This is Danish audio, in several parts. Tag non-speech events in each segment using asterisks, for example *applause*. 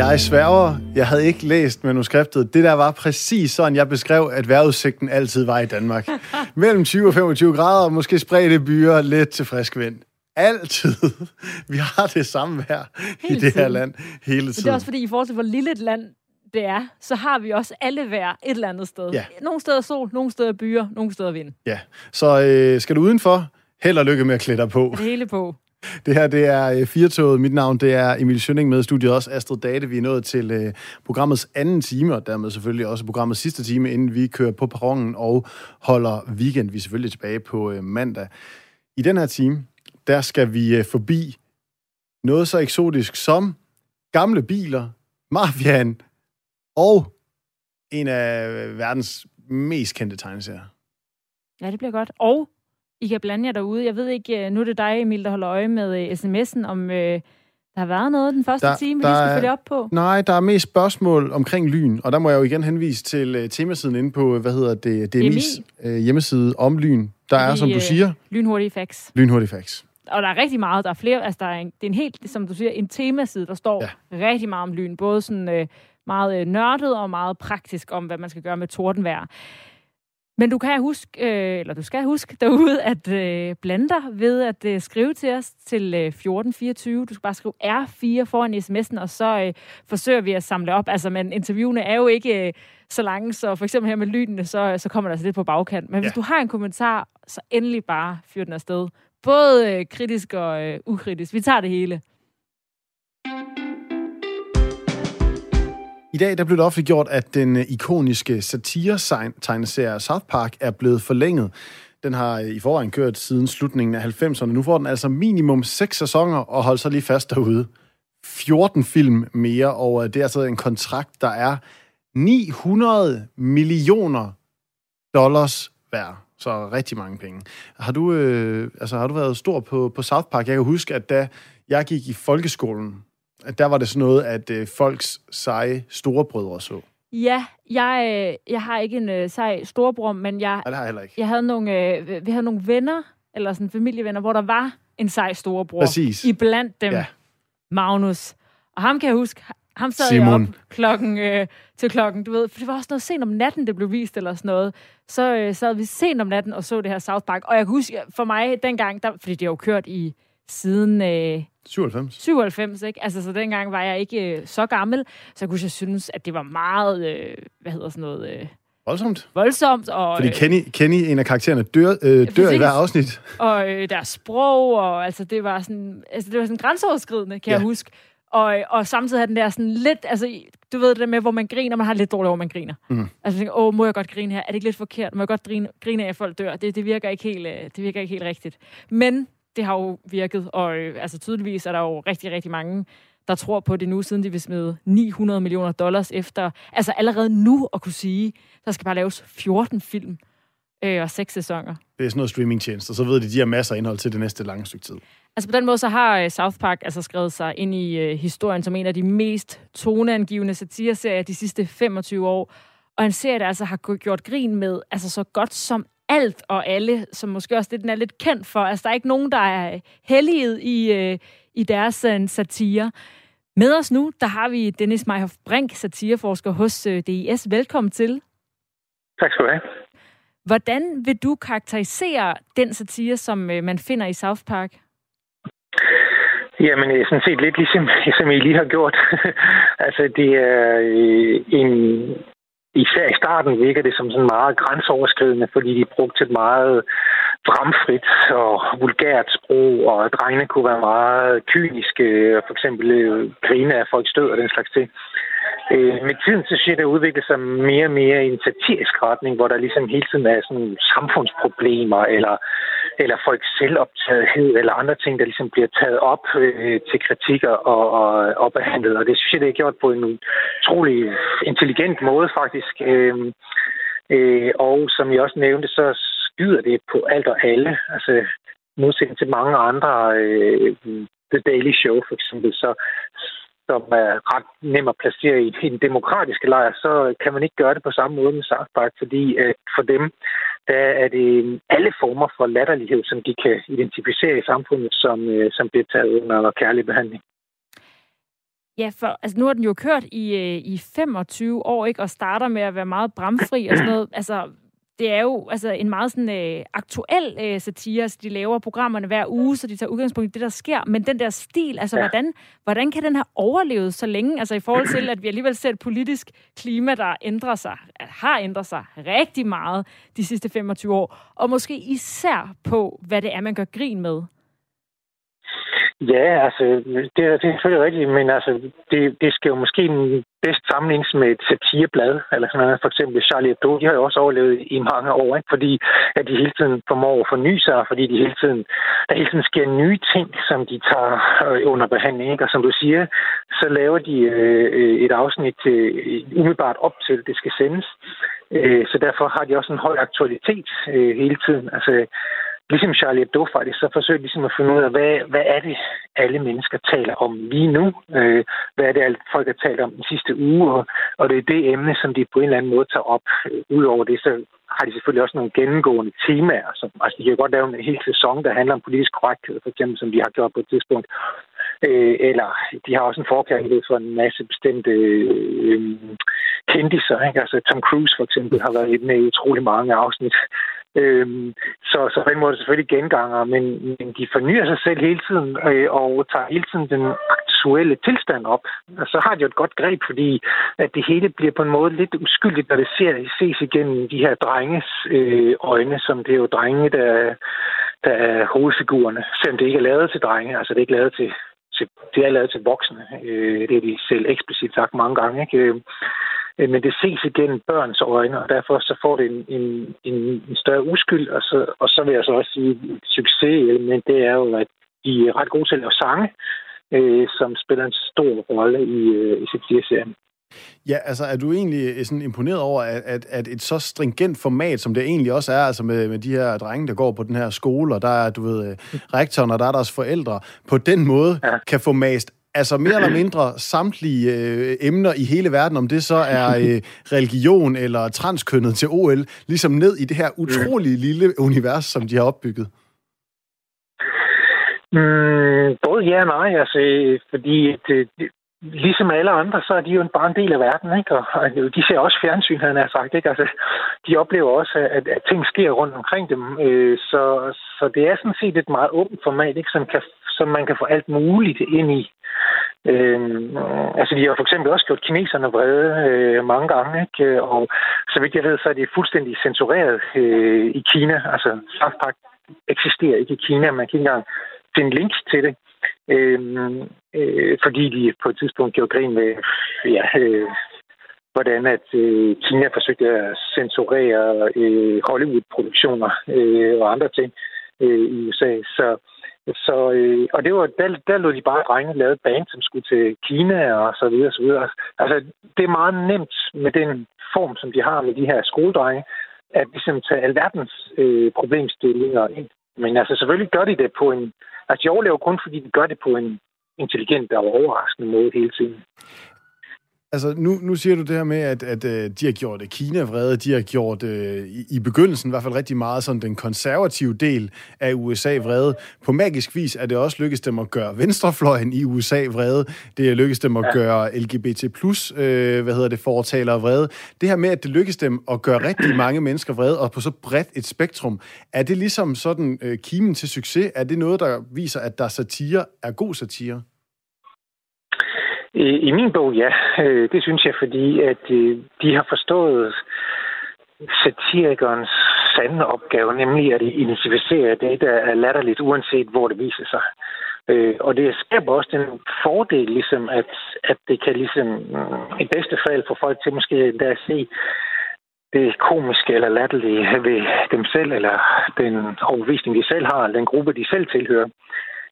Jeg sværger, jeg havde ikke læst manuskriptet. Det der var præcis sådan, jeg beskrev, at vejrudsigten altid var i Danmark. *laughs* Mellem 20 og 25 grader, måske spredte byer, lidt til frisk vind. Altid. Vi har det samme her hele i det her land hele tiden. Men det er også fordi, i forhold til, hvor lille et land det er, så har vi også alle vejr et eller andet sted. Ja. Nogle steder sol, nogle steder byer, nogle steder vind. Ja, så øh, skal du udenfor, held og lykke med at klæde dig på. Det hele på. *laughs* Det her, det er øh, Firtoget. Mit navn, det er Emil Schønning med studiet også. Astrid Date, vi er nået til øh, programmets anden time, og dermed selvfølgelig også programmets sidste time, inden vi kører på perronen og holder weekend. Vi er selvfølgelig tilbage på øh, mandag. I den her time, der skal vi øh, forbi noget så eksotisk som gamle biler, mafiaen og en af øh, verdens mest kendte tegneserier. Ja, det bliver godt. Og i kan blande jer derude. Jeg ved ikke, øh, nu er det dig, Emil, der holder øje med øh, sms'en, om øh, der har været noget den første Der- time, vi der lige skal følge op på. Nej, der er mest spørgsmål omkring lyn, og der må jeg jo igen henvise til uh, temasiden inde på, hvad hedder det, DMI's uh, hjemmeside om lyn. Der er, Fordi, som du øh, siger, Lynhurtige facts. lynhurtig facts. Og der er rigtig meget. Der er flere, altså der er en, det er en helt, som du siger, en temaside, der står ja. rigtig meget om lyn. Både sådan øh, meget øh, nørdet og meget praktisk om, hvad man skal gøre med tordenvejr. Men du kan huske, øh, eller du skal huske derude, at øh, blande dig ved at øh, skrive til os til øh, 1424. Du skal bare skrive R4 foran sms'en, og så øh, forsøger vi at samle op. Altså, men interviewene er jo ikke øh, så lange, så for eksempel her med lynene, så, så kommer der altså lidt på bagkant. Men hvis Ja. du har en kommentar, så endelig bare fyr den afsted. Både øh, kritisk og øh, ukritisk. Vi tager det hele. Dag der blev det offentliggjort, at den øh, ikoniske satire-tegneserie South Park er blevet forlænget. Den har øh, i forvejen kørt siden slutningen af 90'erne. Nu får den altså minimum 6 sæsoner, og hold så lige fast derude. 14 film mere, og øh, det er altså en kontrakt, der er 900 millioner dollars værd. Så rigtig mange penge. Har du, øh, altså, har du været stor på, på South Park? Jeg kan huske, at da jeg gik i folkeskolen, der var det sådan noget, at øh, folks seje storebrødre så. Ja, jeg, øh, jeg har ikke en øh, sej storebror, men jeg, Nej, det har jeg heller ikke. jeg havde nogle, øh, vi havde nogle venner, eller sådan familievenner, hvor der var en sej storebror. Præcis. I blandt dem, Ja. ja. Magnus. Og ham kan jeg huske, ham sad Simon. jeg op klokken, øh, til klokken, du ved, for det var også noget sent om natten, det blev vist eller sådan noget. Så øh, sad vi sent om natten og så det her South Park. Og jeg kan huske, for mig dengang, der, fordi det har jo kørt i siden øh, 97. 97, ikke? Altså, så dengang var jeg ikke øh, så gammel, så jeg kunne jeg synes, at det var meget, øh, hvad hedder sådan noget, øh, Voldsomt. voldsomt. Og, Fordi øh, Kenny, Kenny, en af karaktererne, dør, øh, dør i hver afsnit. og øh, deres sprog, og altså, det var sådan, altså, det var sådan grænseoverskridende, kan Ja. jeg huske. Og, og samtidig havde den der sådan lidt, altså, du ved det der med, hvor man griner, man har lidt dårligt over, man griner. Mm. Altså, tænker, åh, må jeg godt grine her? Er det ikke lidt forkert? Må jeg godt grine, grine af, at folk dør? Det, det, virker ikke helt, øh, det virker ikke helt rigtigt. Men det har jo virket, og øh, altså, tydeligvis er der jo rigtig, rigtig mange, der tror på det nu, siden de vil smide 900 millioner dollars efter. Altså allerede nu at kunne sige, der skal bare laves 14 film øh, og 6 sæsoner. Det er sådan noget streamingtjenester, så ved de, de har masser af indhold til det næste lange stykke tid. Altså på den måde, så har øh, South Park altså skrevet sig ind i øh, historien som en af de mest toneangivende satireserier de sidste 25 år. Og en serie, der altså har gjort grin med altså så godt som alt og alle, som måske også det, den er lidt kendt for. Altså der er ikke nogen, der er helliget i, øh, i deres øh, satire. Med os nu, der har vi Dennis Meyhoff Brink, satireforsker hos øh, DIS. Velkommen til. Tak skal du have. Hvordan vil du karakterisere den satire, som øh, man finder i South Park? Jamen, øh, sådan set lidt ligesom, *laughs* som I lige har gjort. *laughs* altså, det er øh, en... Især i starten virker det som sådan meget grænseoverskridende, fordi de brugte et meget bramfrit og vulgært sprog, og drengene kunne være meget kyniske, og for eksempel øh, grine af folks død og den slags ting. Øh, med tiden så siger det udviklet sig mere og mere i en satirisk retning, hvor der ligesom hele tiden er sådan samfundsproblemer, eller, eller folks selvoptagethed, eller andre ting, der ligesom bliver taget op øh, til kritikker og, og, og behandlet. Og det synes jeg, det er gjort på en utrolig intelligent måde, faktisk. Øh, øh, og som jeg også nævnte, så skyder det på alt og alle. Altså, modsætning til mange andre, øh, The Daily Show for eksempel, så, som er ret nem at placere i, i den demokratiske lejr, så kan man ikke gøre det på samme måde med South Park, fordi at for dem, der er det alle former for latterlighed, som de kan identificere i samfundet, som, øh, som bliver taget under kærlig behandling. Ja, for altså, nu har den jo kørt i, øh, i 25 år, ikke? Og starter med at være meget bramfri og sådan noget. Altså, det er jo altså, en meget sådan, øh, aktuel øh, satire. Altså, de laver programmerne hver uge, så de tager udgangspunkt i det, der sker. Men den der stil, altså, ja. hvordan, hvordan kan den have overlevet så længe? Altså, i forhold til, at vi alligevel ser et politisk klima, der ændrer sig, har ændret sig rigtig meget de sidste 25 år. Og måske især på, hvad det er, man gør grin med. Ja, altså, det, er, det er selvfølgelig rigtigt, men altså, det, det skal jo måske bedst sammenlignes med et satireblad, eller sådan noget. For eksempel Charlie Hebdo, de har jo også overlevet i mange år, ikke? fordi at de hele tiden formår at forny sig, fordi de hele tiden, der hele tiden sker nye ting, som de tager øh, under behandling. Ikke? Og som du siger, så laver de øh, et afsnit til, umiddelbart op til, det skal sendes. Øh, så derfor har de også en høj aktualitet øh, hele tiden. Altså, ligesom Charlie Hebdo faktisk, så forsøger de ligesom at finde ud af, hvad, hvad er det, alle mennesker taler om lige nu? Øh, hvad er det, alle folk har talt om den sidste uge? Og, og det er det emne, som de på en eller anden måde tager op. Øh, Udover det, så har de selvfølgelig også nogle gennemgående temaer. Som, altså, de kan godt lave en hel sæson, der handler om politisk korrekthed, for eksempel, som de har gjort på et tidspunkt. Øh, eller de har også en forkærlighed for en masse bestemte øh, kendiser. Ikke? Altså Tom Cruise for eksempel har været med i utrolig mange afsnit. Øhm, så, så på den måde er det selvfølgelig genganger, men, men de fornyer sig selv hele tiden øh, og tager hele tiden den aktuelle tilstand op. Og så har de jo et godt greb, fordi at det hele bliver på en måde lidt uskyldigt, når det ser, ses igennem de her drenges øh, øjne, som det er jo drenge, der, der er hovedfigurerne, selvom det ikke er lavet til drenge, altså det er ikke lavet til, til det er lavet til voksne. Øh, det er de selv eksplicit sagt mange gange. Ikke? Øh, Øh, Øh, men det ses igennem børns øjne, og derfor så får det en, en, en, en større uskyld, og så, og så vil jeg så også sige, at succeselement, det er jo, at de er ret gode til at lave sange, øh, som spiller en stor rolle i, øh, i satire-serien. Ja, altså er du egentlig sådan imponeret over, at, at, at et så stringent format, som det egentlig også er, altså med, med de her drenge, der går på den her skole, og der er, du ved, rektoren, og der er deres forældre, på den måde ja. kan få mast altså mere eller mindre samtlige øh, emner i hele verden, om det så er øh, religion eller transkønnet til OL, ligesom ned i det her utrolige lille univers, som de har opbygget? Mm, både ja og nej, altså, fordi det, det, ligesom alle andre, så er de jo bare en del af verden, ikke? Og, og de ser også fjernsyn, han har sagt, ikke? Altså, de oplever også, at, at ting sker rundt omkring dem, øh, så, så det er sådan set et meget åbent format, ikke? Som, kan, som man kan få alt muligt ind i. Øh, altså, de har for eksempel også gjort kineserne vrede øh, mange gange, ikke? Og så vidt jeg ved, så er det fuldstændig censureret øh, i Kina. Altså, South Park eksisterer ikke i Kina. Man kan ikke engang finde links til det. Øh, øh, fordi de på et tidspunkt gjorde grin med, ja, øh, hvordan at øh, Kina forsøgte at censurere øh, Hollywood-produktioner øh, og andre ting øh, i USA. Så så, øh, og det var, der, der lå de bare drenge lave band, som skulle til Kina og så videre, så videre. Altså, det er meget nemt med den form, som de har med de her skoledrenge, at ligesom tage alverdens øh, problemstillinger ind. Men altså, selvfølgelig gør de det på en... Altså, de overlever kun, fordi de gør det på en intelligent og overraskende måde hele tiden. Altså, nu, nu siger du det her med, at, at uh, de har gjort Kina vrede, de har gjort uh, i, i begyndelsen i hvert fald rigtig meget sådan den konservative del af USA vrede. På magisk vis er det også lykkedes dem at gøre venstrefløjen i USA vrede. Det er lykkedes dem at ja. gøre LGBT+, uh, hvad hedder det, fortalere vrede. Det her med, at det lykkedes dem at gøre rigtig mange mennesker vrede, og på så bredt et spektrum, er det ligesom sådan uh, kimen til succes? Er det noget, der viser, at der satire er god satire? I, min bog, ja. Øh, det synes jeg, fordi at øh, de har forstået satirikernes sande opgave, nemlig at identificere det, der er latterligt, uanset hvor det viser sig. Øh, og det skaber også den fordel, ligesom, at, at det kan ligesom, i bedste fald få folk til måske at se det komiske eller latterlige ved dem selv, eller den overbevisning, de selv har, eller den gruppe, de selv tilhører.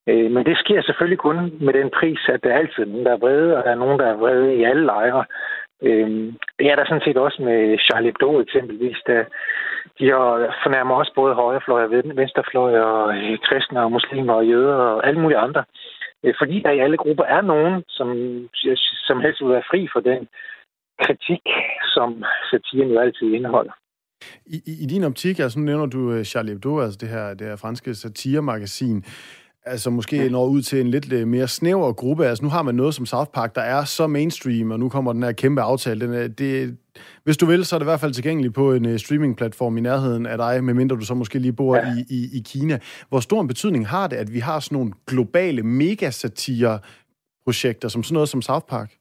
Øh, men det sker selvfølgelig kun med den pris, at der er altid nogen, der er vrede, og der er nogen, der er vrede i alle lejre. Øh, det er der sådan set også med Charlie Hebdo eksempelvis, der de har fornærmer også både højrefløj og venstrefløj og øh, kristne og muslimer og jøder og alle mulige andre. Øh, fordi der i alle grupper er nogen, som, som helst vil være fri for den kritik, som satiren jo altid indeholder. I, i, i din optik, altså nu nævner du øh, Charlie Hebdo, altså det her, det her franske satiremagasin, altså måske når ud til en lidt øh, mere snæver gruppe. Altså nu har man noget som South Park, der er så mainstream, og nu kommer den her kæmpe aftale. Den er, det, hvis du vil, så er det i hvert fald tilgængeligt på en uh, streamingplatform i nærheden af dig, medmindre du så måske lige bor ja. i, i, i Kina. Hvor stor en betydning har det, at vi har sådan nogle globale megasatire-projekter, som sådan noget som South Park?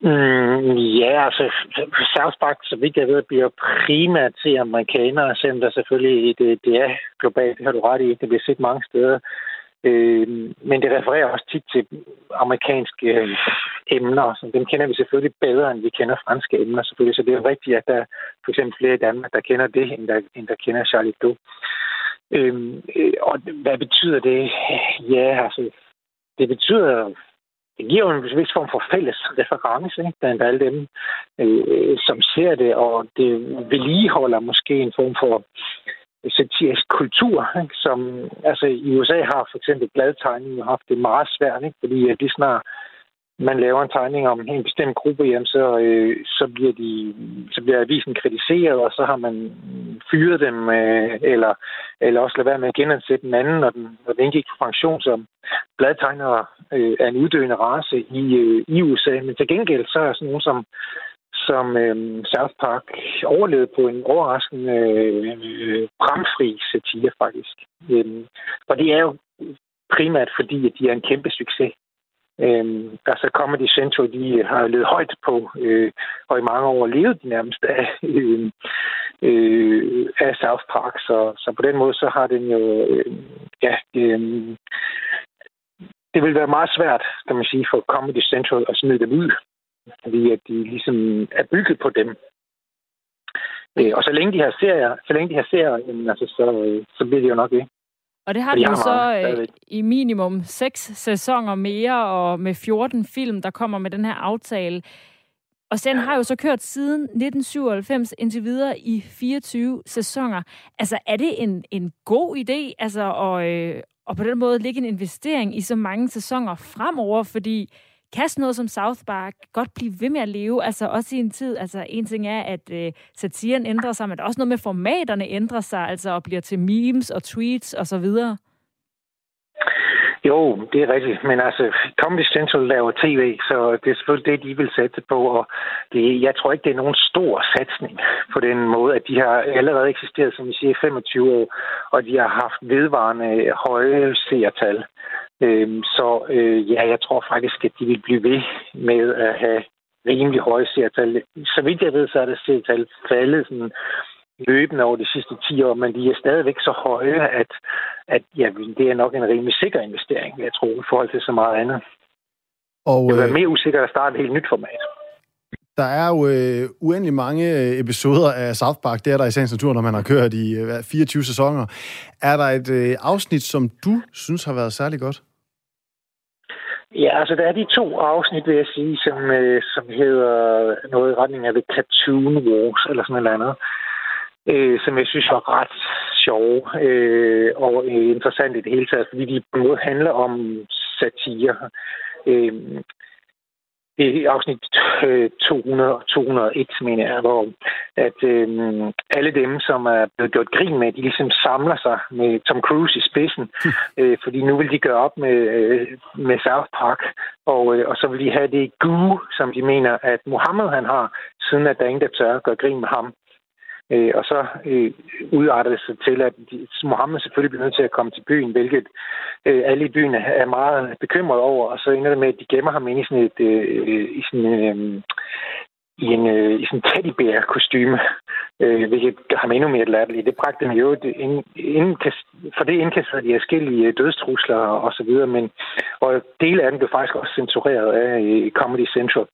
Mm, ja, altså South Park, så vidt jeg ved, bliver primært til amerikanere, selvom der selvfølgelig det, det er globalt, det har du ret i, det bliver set mange steder. Øh, men det refererer også tit til amerikanske øh, emner, så dem kender vi selvfølgelig bedre, end vi kender franske emner selvfølgelig. Så det er rigtigt, at der er for eksempel flere i Danmark, der kender det, end der, end der kender Charlie Hebdo. Øhm, øh, og hvad betyder det? Ja, altså, det betyder det giver jo en vis form for fælles reference ikke? blandt alle dem, øh, som ser det, og det vedligeholder måske en form for satirisk kultur, ikke? som altså i USA har for eksempel bladtegningen haft det meget svært, ikke? fordi at lige snart man laver en tegning om en bestemt gruppe, jamen så, øh, så, bliver de, så bliver avisen kritiseret, og så har man fyret dem, øh, eller, eller også lade være med at genansætte den anden, når den, når den indgik på pension. som bladtegnere øh, er en uddøende race i, øh, i USA, men til gengæld så er sådan nogen som som øh, South Park overlevede på en overraskende øh, bramfri satire, faktisk. Øh, og det er jo primært fordi, at de er en kæmpe succes. Øh, altså Comedy Central, de har levet højt på, øh, og i mange år levet de nærmest af, *laughs* øh, øh, af South Park. Så, så på den måde, så har den jo, øh, ja, øh, det vil være meget svært, kan man sige, for Comedy Central at smide dem ud, fordi at de ligesom er bygget på dem. Øh, og så længe de her serier, så længe de her serier, altså, så, øh, så bliver det jo nok det. Og det har de jo så øh, i minimum seks sæsoner mere, og med 14 film, der kommer med den her aftale. Og den har jo så kørt siden 1997 indtil videre i 24 sæsoner. Altså, er det en, en god idé, altså, at, øh, og på den måde ligge en investering i så mange sæsoner fremover? Fordi kan sådan noget som South Park godt blive ved med at leve, altså også i en tid, altså en ting er, at øh, satiren ændrer sig, men også noget med formaterne ændrer sig, altså og bliver til memes og tweets og så videre. Jo, det er rigtigt, men altså Comedy Central laver tv, så det er selvfølgelig det, de vil sætte på, og det, jeg tror ikke, det er nogen stor satsning på den måde, at de har allerede eksisteret, som vi siger, 25 år, og de har haft vedvarende høje seertal. Øhm, så øh, ja, jeg tror faktisk, at de vil blive ved med at have rimelig høje seertal. Så vidt jeg ved, så er det seertal faldet sådan løbende over de sidste 10 år, men de er stadigvæk så høje, at, at ja, det er nok en rimelig sikker investering, jeg tror, i forhold til så meget andet. Og, det vil være øh, mere usikkert at starte et helt nyt format. Der er jo øh, uendelig mange øh, episoder af South Park. Det er der i sagens natur, når man har kørt i øh, 24 sæsoner. Er der et øh, afsnit, som du synes har været særlig godt? Ja, altså der er de to afsnit, vil jeg sige, som, øh, som hedder noget i retning af The Cartoon Wars, eller sådan noget andet, øh, som jeg synes var ret sjove øh, og øh, interessant i det hele taget, fordi de på en måde handler om satire. Øh, det er afsnit 200 og 201, mener jeg, hvor at øh, alle dem, som er blevet gjort grin med, de ligesom samler sig med Tom Cruise i spidsen, *laughs* øh, fordi nu vil de gøre op med, øh, med South Park, og, øh, og så vil de have det goo, som de mener, at Mohammed han har, siden at der er ingen, der tør at gøre grin med ham. Øh, og så øh, udarter det sig til, at Mohammed selvfølgelig bliver nødt til at komme til byen, hvilket øh, alle i byen er meget bekymret over. Og så ender det med, at de gemmer ham ind i sådan et, øh, i sådan, øh, i en, øh, i sådan en teddybær-kostyme, øh, hvilket gør ham endnu mere latterlig. Det bragte dem jo, ind, ind, for det indkasserede de forskellige øh, dødstrusler og så videre, men og dele af den blev faktisk også censureret af øh, Comedy Central.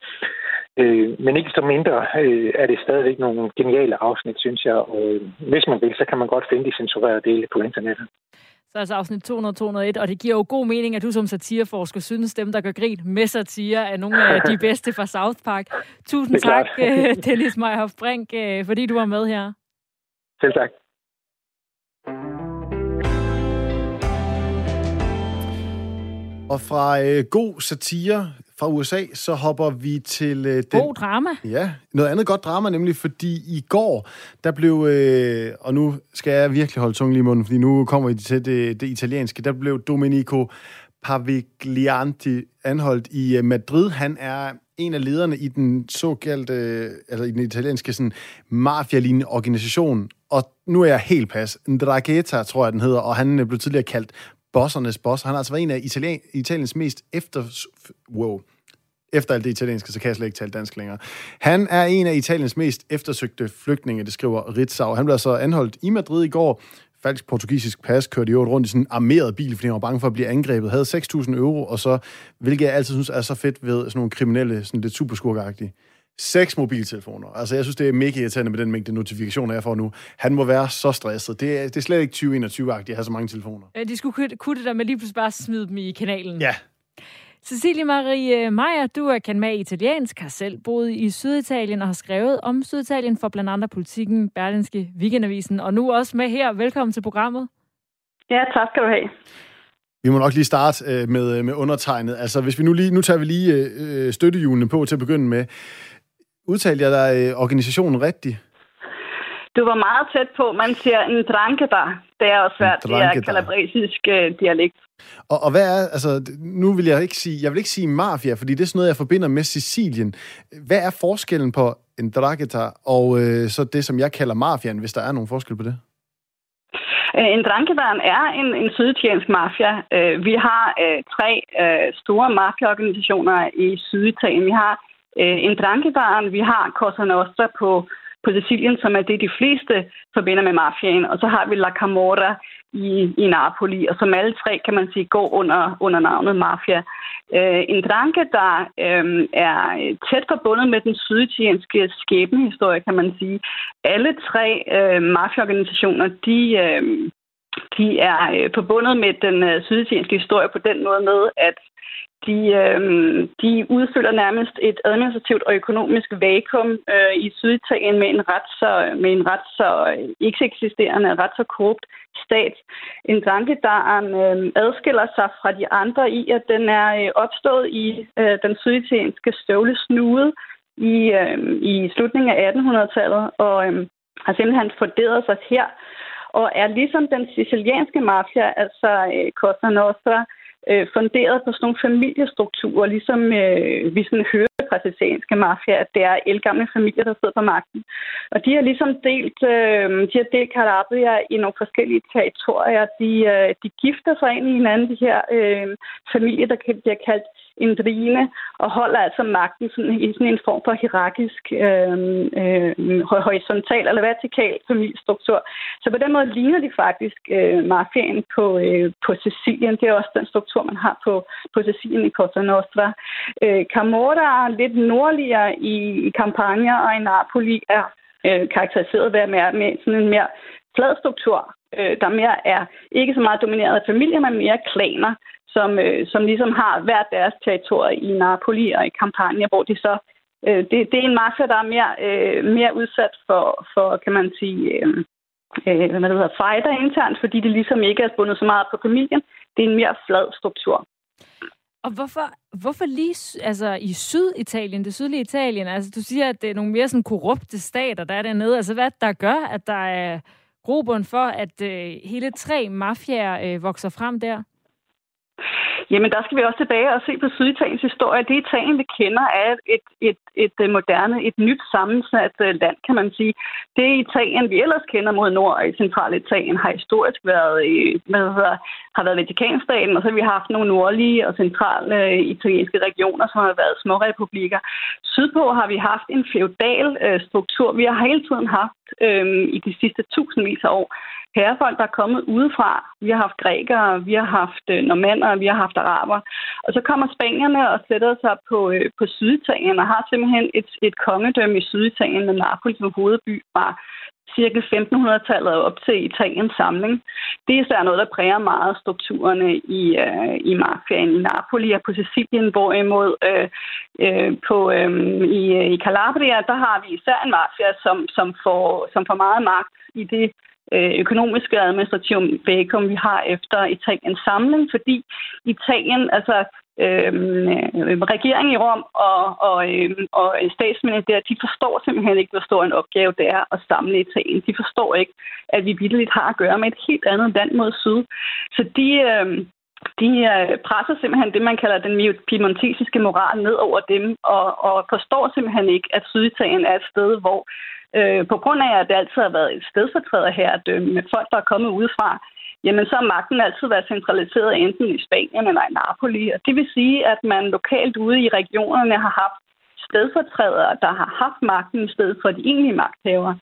Øh, men ikke så mindre øh, er det stadigvæk nogle geniale afsnit, synes jeg. Og øh, hvis man vil, så kan man godt finde de censurerede dele på internettet. Så altså afsnit 200-201, og det giver jo god mening, at du som satireforsker synes, dem, der gør grin med satire, er nogle af de *laughs* bedste fra South Park. Tusind tak, øh, Dennis Meyerhoff Brink, fordi du var med her. Selv tak. Og fra øh, god satire fra USA, så hopper vi til... Øh, den, God drama. Ja, noget andet godt drama, nemlig fordi i går, der blev, øh, og nu skal jeg virkelig holde tungen i munden, fordi nu kommer vi til det, det italienske, der blev Domenico Paviglianti anholdt i øh, Madrid. Han er en af lederne i den såkaldte, altså i den italienske sådan, mafia organisation, og nu er jeg helt pas. Dragheta, tror jeg, den hedder, og han blev tidligere kaldt bossernes boss. Han har altså været en af Italien, Italiens mest efter... Wow. Efter alt det italienske, så kan jeg slet ikke tale dansk længere. Han er en af Italiens mest eftersøgte flygtninge, det skriver Ritzau. Han blev så anholdt i Madrid i går. Falsk portugisisk pas kørte i rundt i sådan en armeret bil, fordi han var bange for at blive angrebet. Havde 6.000 euro, og så, hvilket jeg altid synes er så fedt ved sådan nogle kriminelle, sådan lidt superskurkagtige Seks mobiltelefoner. Altså, jeg synes, det er mega irriterende med den mængde notifikationer, jeg får nu. Han må være så stresset. Det er, det er slet ikke 2021-agtigt at have så mange telefoner. De skulle kunne det der med lige pludselig bare smide dem i kanalen. Ja. Cecilie Marie Meyer, du er kan med italiensk, har selv boet i Syditalien og har skrevet om Syditalien for blandt andet politikken, Berlinske Weekendavisen, og nu også med her. Velkommen til programmet. Ja, tak skal du have. Vi må nok lige starte øh, med, med undertegnet. Altså, hvis vi nu lige, nu tager vi lige øh, støttehjulene på til at begynde med. Udtalte jeg dig øh, organisationen rigtigt? Du var meget tæt på. Man siger en dranke der. Det er også svært. Det er kalabrisisk øh, dialekt. Og, og hvad er, altså, nu vil jeg ikke sige, jeg vil ikke sige mafia, fordi det er sådan noget, jeg forbinder med Sicilien. Hvad er forskellen på en drageta og øh, så det, som jeg kalder mafiaen, hvis der er nogen forskel på det? Øh, en drankeværen er en, en syditaliensk mafia. Øh, vi har øh, tre øh, store mafiaorganisationer i Syditalien. Vi har øh, en drankebaren, vi har Cosa Nostra på, på Sicilien, som er det, de fleste forbinder med mafiaen, og så har vi La Camorra i, i Napoli, og som alle tre, kan man sige, går under, under navnet mafia. Øh, en dranke, der øh, er tæt forbundet med den syditalienske skæbnehistorie, kan man sige. Alle tre øh, mafiaorganisationer, de... Øh, de er øh, forbundet med den øh, syditalienske historie på den måde med, at de, øh, de udfylder nærmest et administrativt og økonomisk vakuum øh, i Syditalien med en ret så, med en ret så øh, ikke eksisterende, ret så korrupt stat. En tanke, der øh, adskiller sig fra de andre i, at den er øh, opstået i øh, den syditalienske støvlesnude i, øh, i slutningen af 1800-tallet og øh, har simpelthen forderet sig her og er ligesom den sicilianske mafia, altså øh, Costa Nostra, øh, Øh, funderet på sådan nogle familiestrukturer, ligesom øh, vi sådan hører fra sicilianske mafia, at det er elgamle familier, der sidder på magten. Og de har ligesom delt, øh, de har delt Calabria i nogle forskellige territorier. De, øh, de gifter sig ind i hinanden, de her øh, familier, der bliver kaldt en drine, og holder altså magten sådan, i sådan en form for hierarkisk, øh, øh, horisontal eller vertikal familiestruktur. Så på den måde ligner de faktisk øh, mafiaen på, øh, på Sicilien. Det er også den struktur, man har på, på Sicilien i Costa Nostra. Øh, Camorra, lidt nordligere i, i Campania og i Napoli, er øh, karakteriseret ved at være med sådan en mere flad struktur, øh, der mere er ikke så meget domineret af familier, men mere klaner som, øh, som ligesom har hvert deres territorie i Napoli og i Campania, hvor de så øh, det, det er en mafia, der er mere, øh, mere udsat for, for, kan man sige, øh, øh, hvad det hedder, fighter internt, fordi det ligesom ikke er bundet så meget på familien. Det er en mere flad struktur. Og hvorfor, hvorfor lige altså, i Syditalien, det sydlige Italien? Altså, du siger, at det er nogle mere sådan korrupte stater, der er dernede. Altså, hvad der gør, at der er grobund for, at øh, hele tre mafiaer øh, vokser frem der? Jamen, der skal vi også tilbage og se på Syditaliens historie. Det Italien, vi kender, er et, et, et øh, moderne, et nyt sammensat øh, land, kan man sige. Det Italien, vi ellers kender mod nord og i Italien, har historisk været, hvad hedder, har været Vatikanstaten, og så har vi haft nogle nordlige og centrale øh, italienske regioner, som har været små republikker. Sydpå har vi haft en feudal struktur. Vi har hele tiden haft øh, i de sidste tusindvis af år herrefolk, der er kommet udefra. Vi har haft grækere, vi har haft øh, normander, vi har haft araber. Og så kommer spanierne og sætter sig på, øh, på Syditalien og har simpelthen et, et kongedømme i Syditalien med Napoli som hovedby fra cirka 1500-tallet op til Italiens samling. Det er især noget, der præger meget strukturerne i, øh, i mafiaen i Napoli og på Sicilien, hvorimod øh, øh, på, øh, i, øh, i Calabria, der har vi især en mafia, som, som, får, som får meget magt i det Øh, økonomiske og administrative vakuum, vi har efter Italiens samling, fordi Italien, altså øhm, øh, regeringen i Rom og, og, øhm, og statsminister, de forstår simpelthen ikke, hvor stor en opgave det er at samle Italien. De forstår ikke, at vi vidteligt har at gøre med et helt andet land mod syd. Så de, øhm, de øh, presser simpelthen det, man kalder den piemontesiske moral ned over dem, og, og forstår simpelthen ikke, at Syditalien er et sted, hvor øh, på grund af, at det altid har været et stedfortræder her, at øh, med folk, der er kommet udefra, jamen så har magten altid været centraliseret enten i Spanien eller i Napoli. Og det vil sige, at man lokalt ude i regionerne har haft stedfortrædere, der har haft magten i stedet for de egentlige magthavere.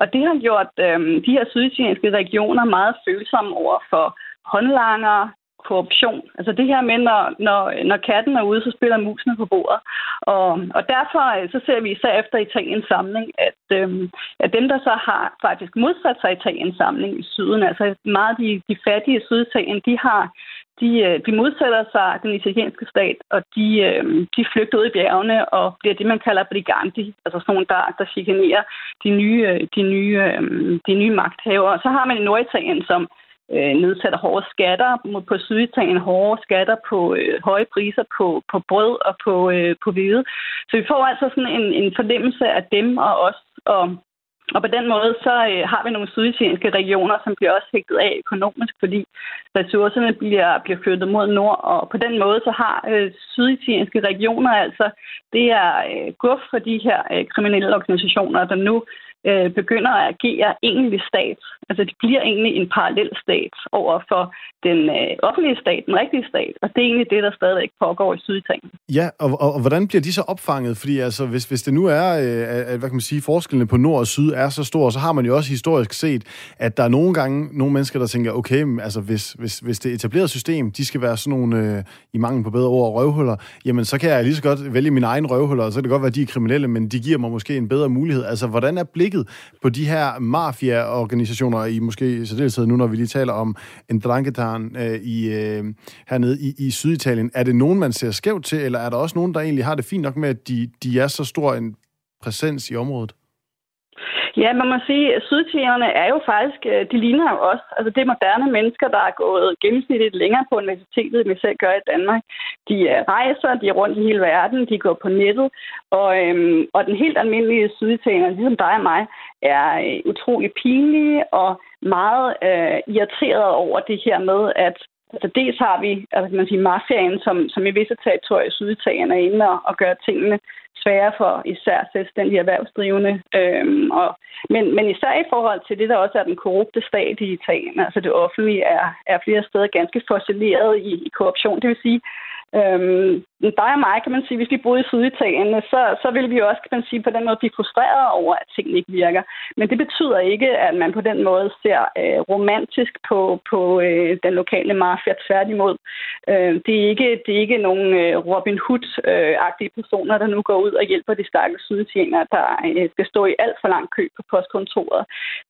Og det har gjort øh, de her syditalienske regioner meget følsomme over for håndlanger, korruption. Altså det her med, når, når, når katten er ude, så spiller musene på bordet. Og, og derfor øh, så ser vi især efter Italiens samling, at, øhm, at dem, der så har faktisk modsat sig Italiens samling i syden, altså meget de, de fattige Syditalien, de har de, øh, de modsætter sig den italienske stat, og de, øhm, de flygter ud i bjergene og bliver det, man kalder briganti, altså sådan nogle, der, der chikanerer de nye, øh, de nye, øhm, de nye magthavere. Så har man i Norditalien, som øh, nedsætter hårde skatter på Syditalien, hårde skatter på øh, høje priser på, på brød og på, øh, på hvide. Så vi får altså sådan en, en fornemmelse af dem og os. Og, og på den måde, så øh, har vi nogle syditalienske regioner, som bliver også hægtet af økonomisk, fordi ressourcerne bliver, bliver flyttet mod nord. Og på den måde, så har øh, syditalienske regioner altså, det er øh, guf for de her øh, kriminelle organisationer, der nu øh, Øh, begynder at agere egentlig stat. Altså de bliver egentlig en parallel stat over for den øh, offentlige stat, den rigtige stat. Og det er egentlig det, der stadigvæk pågår i Syditalien. Ja, og, og, og hvordan bliver de så opfanget? Fordi altså, hvis, hvis det nu er, øh, hvad kan man sige, forskellene på nord og syd er så store, så har man jo også historisk set, at der er nogle gange nogle mennesker, der tænker, okay, altså hvis, hvis, hvis det etablerede system, de skal være sådan nogle, øh, i mangel på bedre ord, røvhuller, jamen så kan jeg lige så godt vælge min egen røvhuller, og så kan det godt være, at de er kriminelle, men de giver mig måske en bedre mulighed. Altså, hvordan er blikket på de her mafia-organisationer, i måske så særdeleshed nu, når vi lige taler om en drangetan øh, i, øh, hernede i, i Syditalien. Er det nogen, man ser skævt til, eller er der også nogen, der egentlig har det fint nok med, at de, de er så stor en præsens i området? Ja, man må sige, at sydtigerne er jo faktisk, øh, de ligner jo også, altså det er moderne mennesker, der er gået gennemsnitligt længere på universitetet, end vi selv gør i Danmark. De øh, rejser, de er rundt i hele verden, de går på nettet, og, øhm, og den helt almindelige sydtigerne, ligesom dig og mig, er øh, utrolig pinlige og meget øh, irriteret over det her med, at Altså dels har vi altså, kan man sige, mafiaen, som, som i visse territorier i Syditalien er inde og, og gør tingene svære for især selvstændige erhvervsdrivende. Øhm, og, men, men især i forhold til det, der også er den korrupte stat i Italien, altså det offentlige er, er flere steder ganske fossileret i, i korruption. Det vil sige, Øhm, dig og mig, kan man sige, hvis vi boede i Syditalien, så, så ville vi også, kan man sige, på den måde blive frustreret over, at tingene ikke virker. Men det betyder ikke, at man på den måde ser øh, romantisk på, på øh, den lokale mafia. Tværtimod. Øh, det, er ikke, det er ikke nogen øh, Robin Hood-agtige personer, der nu går ud og hjælper de stakkels syditalienere, der øh, skal stå i alt for lang kø på postkontoret.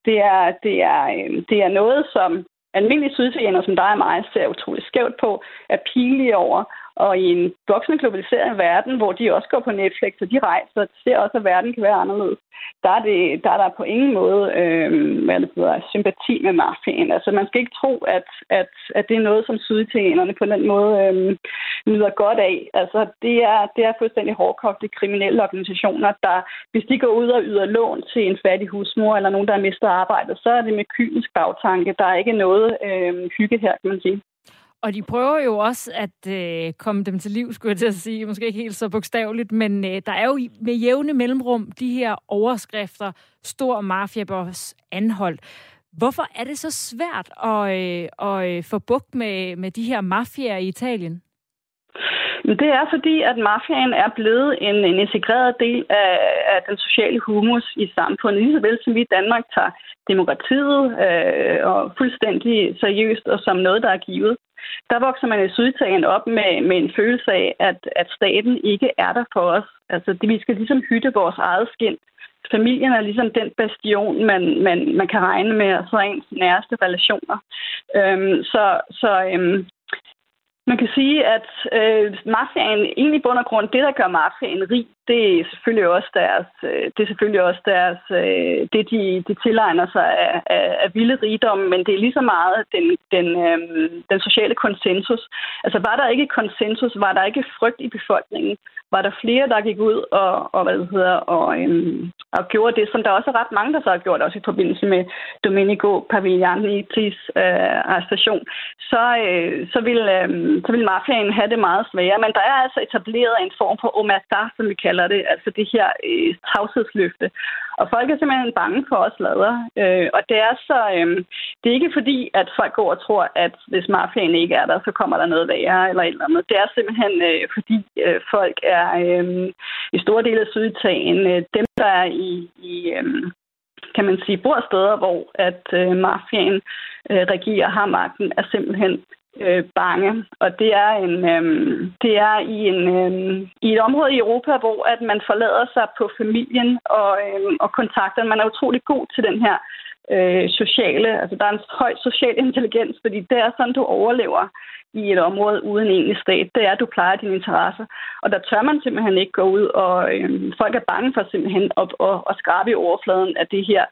Det er, det er, øh, det er noget, som almindelige syditalienere som dig og mig ser utrolig skævt på, er pinlige over, og i en voksende globaliseret verden, hvor de også går på Netflix, og de rejser, ser også, at verden kan være anderledes, der er, det, der, er der på ingen måde øh, hvad det hedder, sympati med mafiaen. Altså, man skal ikke tro, at, at, at det er noget, som syditalienerne på den måde øh, nyder godt af. Altså, det er, det er fuldstændig hårdkogte kriminelle organisationer, der, hvis de går ud og yder lån til en fattig husmor eller nogen, der har mistet arbejdet, så er det med kynisk bagtanke. Der er ikke noget øh, hygge her, kan man sige. Og de prøver jo også at øh, komme dem til liv, skulle jeg til at sige. Måske ikke helt så bogstaveligt, men øh, der er jo med jævne mellemrum de her overskrifter, stor mafiaboss anholdt. Hvorfor er det så svært at, øh, at øh, få bugt med, med de her mafiaer i Italien? Det er fordi, at mafiaen er blevet en, en integreret del af, af den sociale humus i samfundet, lige så vel som vi i Danmark tager demokratiet øh, og fuldstændig seriøst og som noget, der er givet. Der vokser man i Syditalien op med, med en følelse af, at, at staten ikke er der for os. Altså, det, vi skal ligesom hytte vores eget skin. Familien er ligesom den bastion, man, man, man kan regne med, og så er ens næreste relationer. Øhm, så så øhm, man kan sige, at øh, mafiaen egentlig i bund og grund, det der gør mafiaen rig, det er selvfølgelig også deres, øh, det er selvfølgelig også deres, øh, det de, de tilegner sig af, af, af vilde rigdom, men det er lige så meget den, den, øh, den sociale konsensus. Altså var der ikke konsensus, var der ikke frygt i befolkningen, var der flere, der gik ud og, og hvad det hedder, og, øhm, og gjorde det, som der også er ret mange, der så har gjort, også i forbindelse med Domenico Paviglianitis øh, arrestation, så, øh, så, vil, øh, så vil mafiaen have det meget sværere. Men der er altså etableret en form for omerta, som vi kalder det, altså det her øh, tavshedsløfte. Og folk er simpelthen bange for os lader. Øh, og det er så, øh, det er ikke fordi, at folk går og tror, at hvis mafiaen ikke er der, så kommer der noget værre eller et eller andet. Det er simpelthen øh, fordi øh, folk er øh, i store dele af Syditalien, øh, dem der er i, i øh, kan man sige, bor steder, hvor at øh, mafiaen øh, regerer har magten, er simpelthen øh, bange. Og det er, en, øh, det er i, en, øh, i et område i Europa, hvor at man forlader sig på familien og, øh, og kontakter. Man er utrolig god til den her øh, sociale, altså der er en høj social intelligens, fordi det er sådan, du overlever i et område uden egentlig stat, det er, at du plejer dine interesser. Og der tør man simpelthen ikke gå ud, og øh, folk er bange for simpelthen at, at, at skrabe i overfladen af det her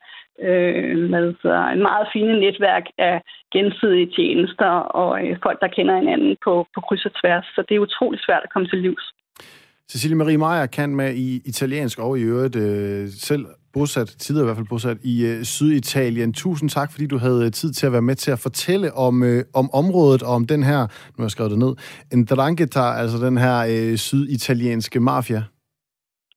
øh, med så en meget fine netværk af gensidige tjenester og øh, folk, der kender hinanden på, på kryds og tværs. Så det er utrolig svært at komme til livs. Cecilie Marie Meyer kan med i italiensk og i øvrigt øh, selv bosat, tidligere i hvert fald bosat i øh, Syditalien. Tusind tak, fordi du havde øh, tid til at være med til at fortælle om, øh, om området og om den her, nu har jeg skrevet det ned, en drangheta, altså den her øh, syditalienske mafia.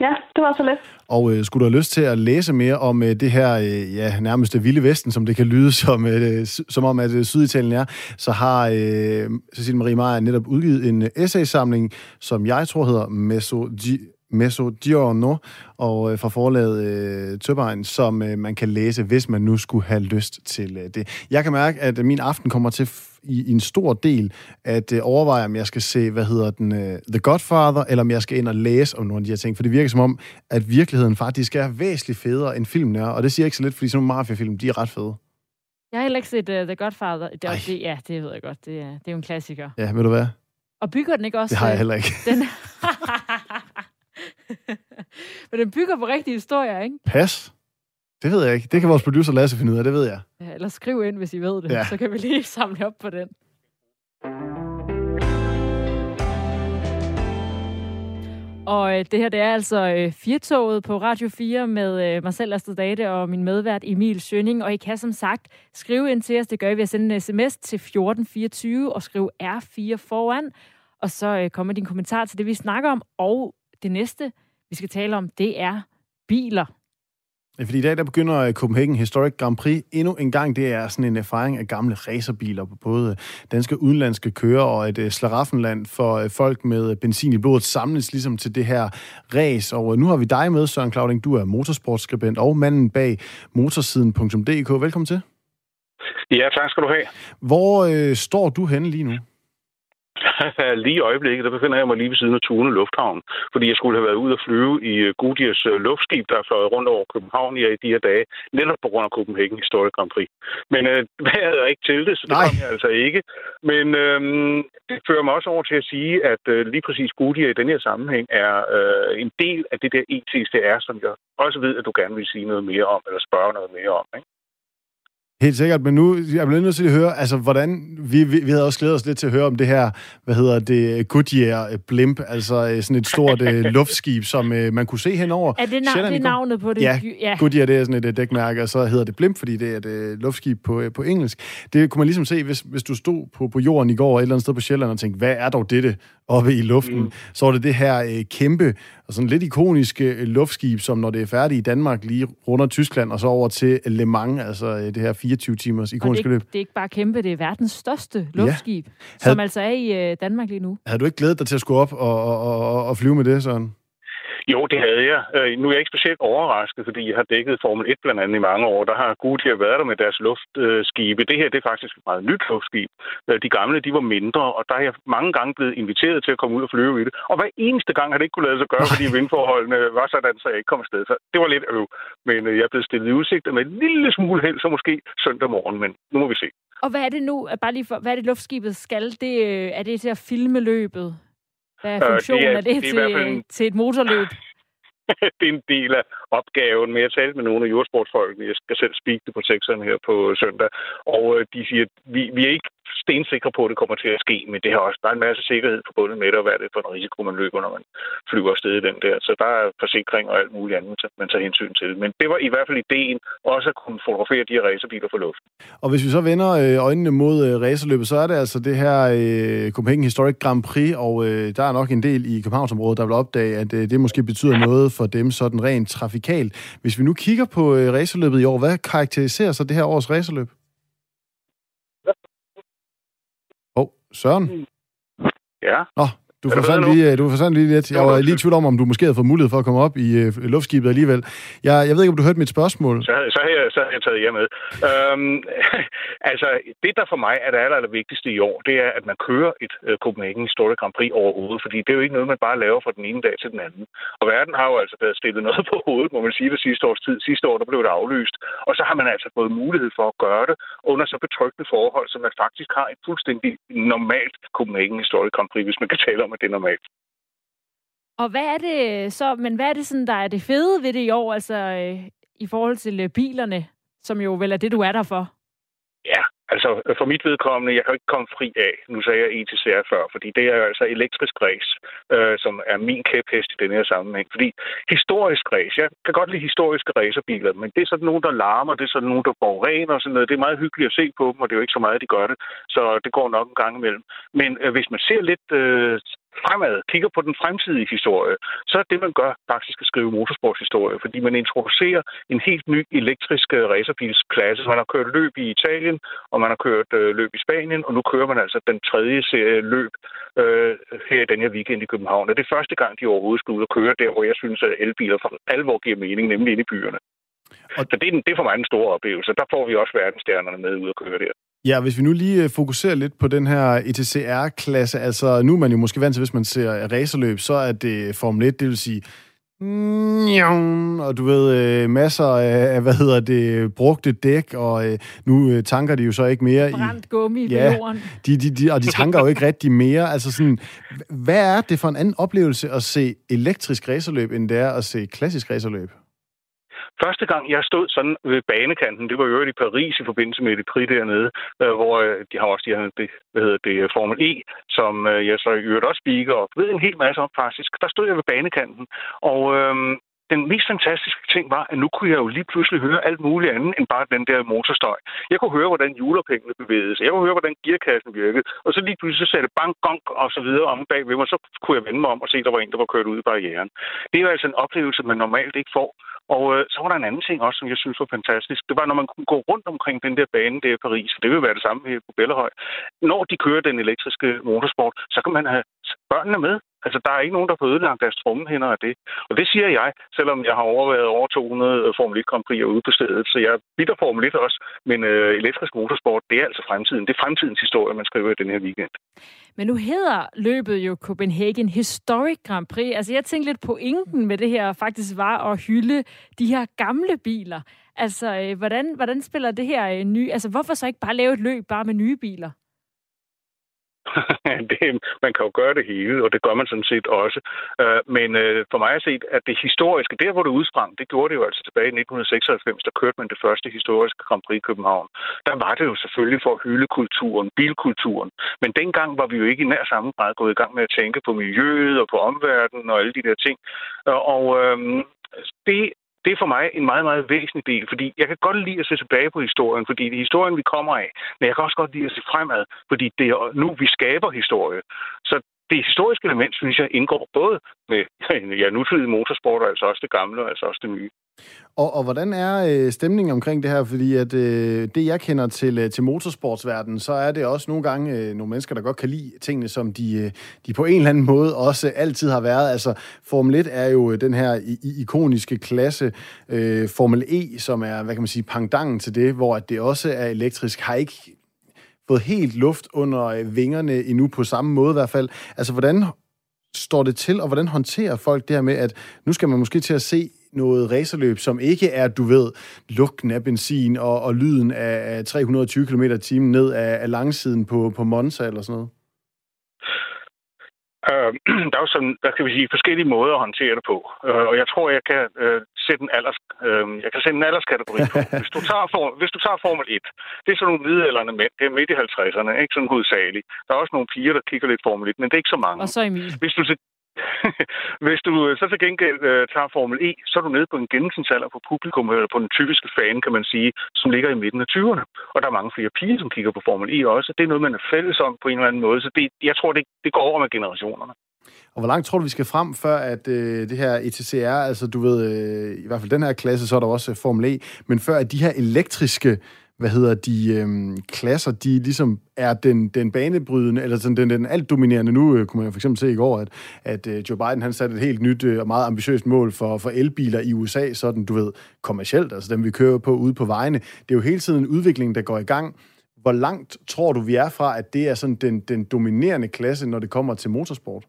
Ja, det var så let. Og øh, skulle du have lyst til at læse mere om øh, det her, øh, ja, nærmest det vilde vesten, som det kan lyde som, øh, som om, at øh, Syditalien er, så har øh, Cecilie Marie Meyer netop udgivet en øh, essaysamling, som jeg tror hedder Meso Mezzogiorno, og øh, fra forlaget øh, Tøbein, som øh, man kan læse, hvis man nu skulle have lyst til øh, det. Jeg kan mærke, at øh, min aften kommer til i, i en stor del at øh, overveje, om jeg skal se, hvad hedder den, øh, The Godfather, eller om jeg skal ind og læse om nogle af de her ting, for det virker som om, at virkeligheden faktisk er væsentligt federe, end filmen er, og det siger jeg ikke så lidt, fordi sådan nogle mafiafilm, de er ret fede. Jeg har heller ikke set uh, The Godfather. Det, det, ja, det ved jeg godt. Det er, det er jo en klassiker. Ja, ved du hvad? Og bygger den ikke også... Det har jeg heller ikke. Den... *laughs* *laughs* Men den bygger på rigtige historier, ikke? Pas. Det ved jeg ikke. Det kan vores producer Lasse finde ud af, det ved jeg. Ja, eller skriv ind, hvis I ved det. Ja. Så kan vi lige *laughs* samle op på den. Og øh, det her, det er altså øh, Firtoget på Radio 4 med øh, mig selv, Astrid Date, og min medvært Emil Sønning. Og I kan som sagt skrive ind til os. Det gør I ved at sende en sms til 1424 og skrive R4 foran. Og så øh, kommer din kommentar til det, vi snakker om. Og det næste, vi skal tale om, det er biler. Fordi i dag der begynder øh, Copenhagen Historic Grand Prix endnu en gang. Det er sådan en erfaring af gamle racerbiler på både danske og udenlandske kører og et slaraffenland for folk med benzin i blodet samles ligesom til det her race. Og nu har vi dig med, Søren Clauding. Du er motorsportskribent og manden bag motorsiden.dk. Velkommen til. Ja, tak skal du have. Hvor uh, står du henne lige nu? *laughs* lige i øjeblikket, der befinder jeg mig lige ved siden af Tune Lufthavn, fordi jeg skulle have været ude at flyve i øh, Goodyears øh, luftskib, der er fløjet rundt over København i de her dage, netop på grund af Copenhagen Historic Grand Prix. Men øh, *laughs* vejret er ikke til det, så det Nej. kom jeg altså ikke. Men øh, det fører mig også over til at sige, at øh, lige præcis Goodyear i den her sammenhæng er øh, en del af det der ETCR, som jeg også ved, at du gerne vil sige noget mere om, eller spørge noget mere om. Ikke? Helt sikkert, men nu jeg bliver nødt til at høre, altså hvordan, vi, vi, vi havde også glædet os lidt til at høre om det her, hvad hedder det, Goodyear Blimp, altså øh, sådan et stort uh, *laughs* luftskib, som uh, man kunne se henover. Er det, na- det er navnet på det? Ja, ja, Goodyear det er sådan et uh, dækmærke, og så hedder det Blimp, fordi det er et uh, luftskib på, uh, på engelsk. Det kunne man ligesom se, hvis, hvis du stod på, på jorden i går et eller andet sted på Sjælland og tænkte, hvad er dog dette oppe i luften? Mm. Så var det det her uh, kæmpe og sådan lidt ikoniske øh, luftskib, som når det er færdigt i Danmark, lige runder Tyskland, og så over til Le Mans, altså øh, det her 24 timers ikoniske løb. det er ikke bare kæmpe, det er verdens største luftskib, ja. Had, som altså er i øh, Danmark lige nu. Havde du ikke glædet dig til at skulle op og, og, og, og flyve med det, sådan? Jo, det havde jeg. Øh, nu er jeg ikke specielt overrasket, fordi jeg har dækket Formel 1 blandt andet i mange år. Der har Goodyear været der med deres luftskibe. Det her det er faktisk et meget nyt luftskib. Øh, de gamle de var mindre, og der er jeg mange gange blevet inviteret til at komme ud og flyve i det. Og hver eneste gang har det ikke kunne lade sig gøre, fordi *laughs* vindforholdene var sådan, så jeg ikke kom afsted. Så det var lidt øv. Men øh, jeg er blevet stillet i udsigt med en lille smule held, så måske søndag morgen, men nu må vi se. Og hvad er det nu, bare lige for, hvad er det luftskibet skal? Det, er det til at filme løbet? Hvad er funktionen øh, det er, af det, det til, fald... til et motorløb? *laughs* det er en del af opgaven. Men jeg talte med nogle af jordsportsfolkene. Jeg skal selv speak det på sekseren her på søndag. Og øh, de siger, at vi, vi er ikke stensikre på, at det kommer til at ske, men det har også bare en masse sikkerhed forbundet med det, og hvad er det for en risiko, man løber, når man flyver afsted i den der. Så der er forsikring og alt muligt andet, man tager hensyn til. Men det var i hvert fald ideen, også at kunne fotografere de her racerbiler for luften. Og hvis vi så vender øh, øjnene mod øh, racerløbet, så er det altså det her øh, Copenhagen Historic Grand Prix, og øh, der er nok en del i Københavnsområdet, der vil opdage, at øh, det måske betyder noget for dem sådan rent trafikalt. Hvis vi nu kigger på øh, racerløbet i år, hvad karakteriserer så det her års racerløb? Søren? Ja? Nå, du forsvandt lige, du forsvandt lige lidt. Jeg var lige i tvivl om, om du måske havde fået mulighed for at komme op i uh, luftskibet alligevel. Jeg, jeg ved ikke, om du hørte mit spørgsmål. Så, så, har, jeg, så har jeg taget jer med. Øhm, *laughs* altså, det der for mig er det aller, aller vigtigste i år, det er, at man kører et uh, Copenhagen Historic Grand Prix overhovedet, fordi det er jo ikke noget, man bare laver fra den ene dag til den anden. Og verden har jo altså været stillet noget *laughs* på hovedet, må man sige, det sidste års tid. Sidste år, der blev det aflyst. Og så har man altså fået mulighed for at gøre det under så betryggende forhold, som man faktisk har et fuldstændig normalt Copenhagen Historic Grand Prix, hvis man kan tale om, at det er normalt. Og hvad er det så, men hvad er det sådan, der er det fede ved det i år, altså øh, i forhold til øh, bilerne, som jo vel er det, du er der for? Ja, altså for mit vedkommende, jeg kan ikke komme fri af, nu sagde jeg ETCR før, fordi det er jo altså elektrisk race, øh, som er min kæphest i den her sammenhæng. Fordi historisk race, jeg kan godt lide historiske racerbiler, men det er sådan nogen, der larmer, det er sådan nogen, der forurener og sådan noget. Det er meget hyggeligt at se på dem, og det er jo ikke så meget, de gør det, så det går nok en gang imellem. Men øh, hvis man ser lidt øh, fremad, kigger på den fremtidige historie, så er det, man gør, faktisk at skrive motorsportshistorie, fordi man introducerer en helt ny elektrisk øh, racerbilsklasse. Man har kørt løb i Italien, og man har kørt øh, løb i Spanien, og nu kører man altså den tredje serie løb øh, her i den her weekend i København. Og det er første gang, de overhovedet skal ud og køre der, hvor jeg synes, at elbiler for alvor giver mening, nemlig inde i byerne. Og... Så det er, det er for mig en stor oplevelse. Der får vi også verdensstjernerne med ud at køre der. Ja, hvis vi nu lige øh, fokuserer lidt på den her ETCR-klasse, altså nu er man jo måske vant til, hvis man ser racerløb, så er det Formel 1, det vil sige og du ved, øh, masser af, hvad hedder det, brugte dæk, og øh, nu tanker de jo så ikke mere Brændt i... gummi ja, jorden. De, de, de, og de tanker jo ikke rigtig mere. Altså sådan, hvad er det for en anden oplevelse at se elektrisk racerløb, end det er at se klassisk racerløb? Første gang, jeg stod sådan ved banekanten, det var jo i Paris i forbindelse med det Prix dernede, øh, hvor øh, de har også de her, det, hvad hedder det, øh, Formel E, som øh, jeg så i øvrigt også speaker og ved en hel masse om faktisk. Der stod jeg ved banekanten, og øh, den mest fantastiske ting var, at nu kunne jeg jo lige pludselig høre alt muligt andet end bare den der motorstøj. Jeg kunne høre, hvordan julepengene bevægede sig. Jeg kunne høre, hvordan gearkassen virkede. Og så lige pludselig så sagde det bang, gong og så videre om bag ved mig. Så kunne jeg vende mig om og se, at der var en, der var kørt ud i barrieren. Det er jo altså en oplevelse, man normalt ikke får. Og øh, så var der en anden ting også, som jeg synes var fantastisk. Det var, når man kunne gå rundt omkring den der bane der i Paris, det vil være det samme her på Bellehøj. Når de kører den elektriske motorsport, så kan man have børnene med. Altså, der er ikke nogen, der får ødelagt deres trommehinder af det. Og det siger jeg, selvom jeg har overvejet over 200 øh, Formel 1 Grand Prix ude på stedet. Så jeg bitter Formel 1 også. Men øh, elektrisk motorsport, det er altså fremtiden. Det er fremtidens historie, man skriver i den her weekend. Men nu hedder løbet jo Copenhagen Historic Grand Prix. Altså, jeg tænkte lidt på inken med det her faktisk var at hylde de her gamle biler. Altså, øh, hvordan, hvordan spiller det her øh, nye? Altså, hvorfor så ikke bare lave et løb bare med nye biler? *laughs* det, man kan jo gøre det hele, og det gør man sådan set også. Øh, men øh, for mig at se, at det historiske, der hvor det udsprang, det gjorde det jo altså tilbage i 1996, der kørte man det første historiske Grand Prix i København. Der var det jo selvfølgelig for at hylde kulturen, bilkulturen. Men dengang var vi jo ikke i nær samme grad gået i gang med at tænke på miljøet og på omverdenen og alle de der ting. Øh, og uh, det det er for mig en meget, meget væsentlig del, fordi jeg kan godt lide at se tilbage på historien, fordi det er historien, vi kommer af, men jeg kan også godt lide at se fremad, fordi det er nu, vi skaber historie. Så det historiske element, synes jeg, indgår både med ja, nutidig motorsport, og altså også det gamle, og altså også det nye. Og, og hvordan er øh, stemningen omkring det her? Fordi at øh, det, jeg kender til, øh, til motorsportsverdenen, så er det også nogle gange øh, nogle mennesker, der godt kan lide tingene, som de, øh, de på en eller anden måde også altid har været. Altså, Formel 1 er jo øh, den her i, ikoniske klasse. Øh, Formel E, som er, hvad kan man sige, pangdangen til det, hvor at det også er elektrisk, har ikke fået helt luft under øh, vingerne endnu på samme måde i hvert fald. Altså, hvordan står det til, og hvordan håndterer folk det her med, at nu skal man måske til at se noget racerløb, som ikke er, du ved, lugten af benzin og, og lyden af 320 km t ned af, af langsiden på, på Monza eller sådan noget? Øh, *clears throat* der er jo sådan, hvad kan vi sige, forskellige måder at håndtere det på. Øh, og jeg tror, jeg kan øh, sætte en alders, øh, jeg kan sætte en alderskategori på. *laughs* Hvis du, tager for, hvis du tager Formel 1, det er sådan nogle middelalderne mænd, det er midt i 50'erne, ikke sådan hovedsageligt. Der er også nogle piger, der kigger lidt Formel 1, men det er ikke så mange. Og så Emil. Hvis du, *laughs* hvis du så til gengæld øh, tager Formel E, så er du nede på en gennemsnitsalder på publikum, eller på den typiske fan, kan man sige, som ligger i midten af 20'erne. Og der er mange flere piger, som kigger på Formel E også. Det er noget, man er fælles om på en eller anden måde. Så det, jeg tror, det, det går over med generationerne. Og hvor langt tror du, vi skal frem, før at øh, det her ETCR, altså du ved, øh, i hvert fald den her klasse, så er der også øh, Formel E, men før at de her elektriske hvad hedder de, øh, klasser, de ligesom er den, den banebrydende, eller sådan den, den alt dominerende. Nu øh, kunne man for eksempel se i går, at, at øh, Joe Biden han satte et helt nyt øh, og meget ambitiøst mål for, for elbiler i USA, sådan du ved, kommercielt, altså dem vi kører på ude på vejene. Det er jo hele tiden en udvikling, der går i gang. Hvor langt tror du, vi er fra, at det er sådan den, den dominerende klasse, når det kommer til motorsport?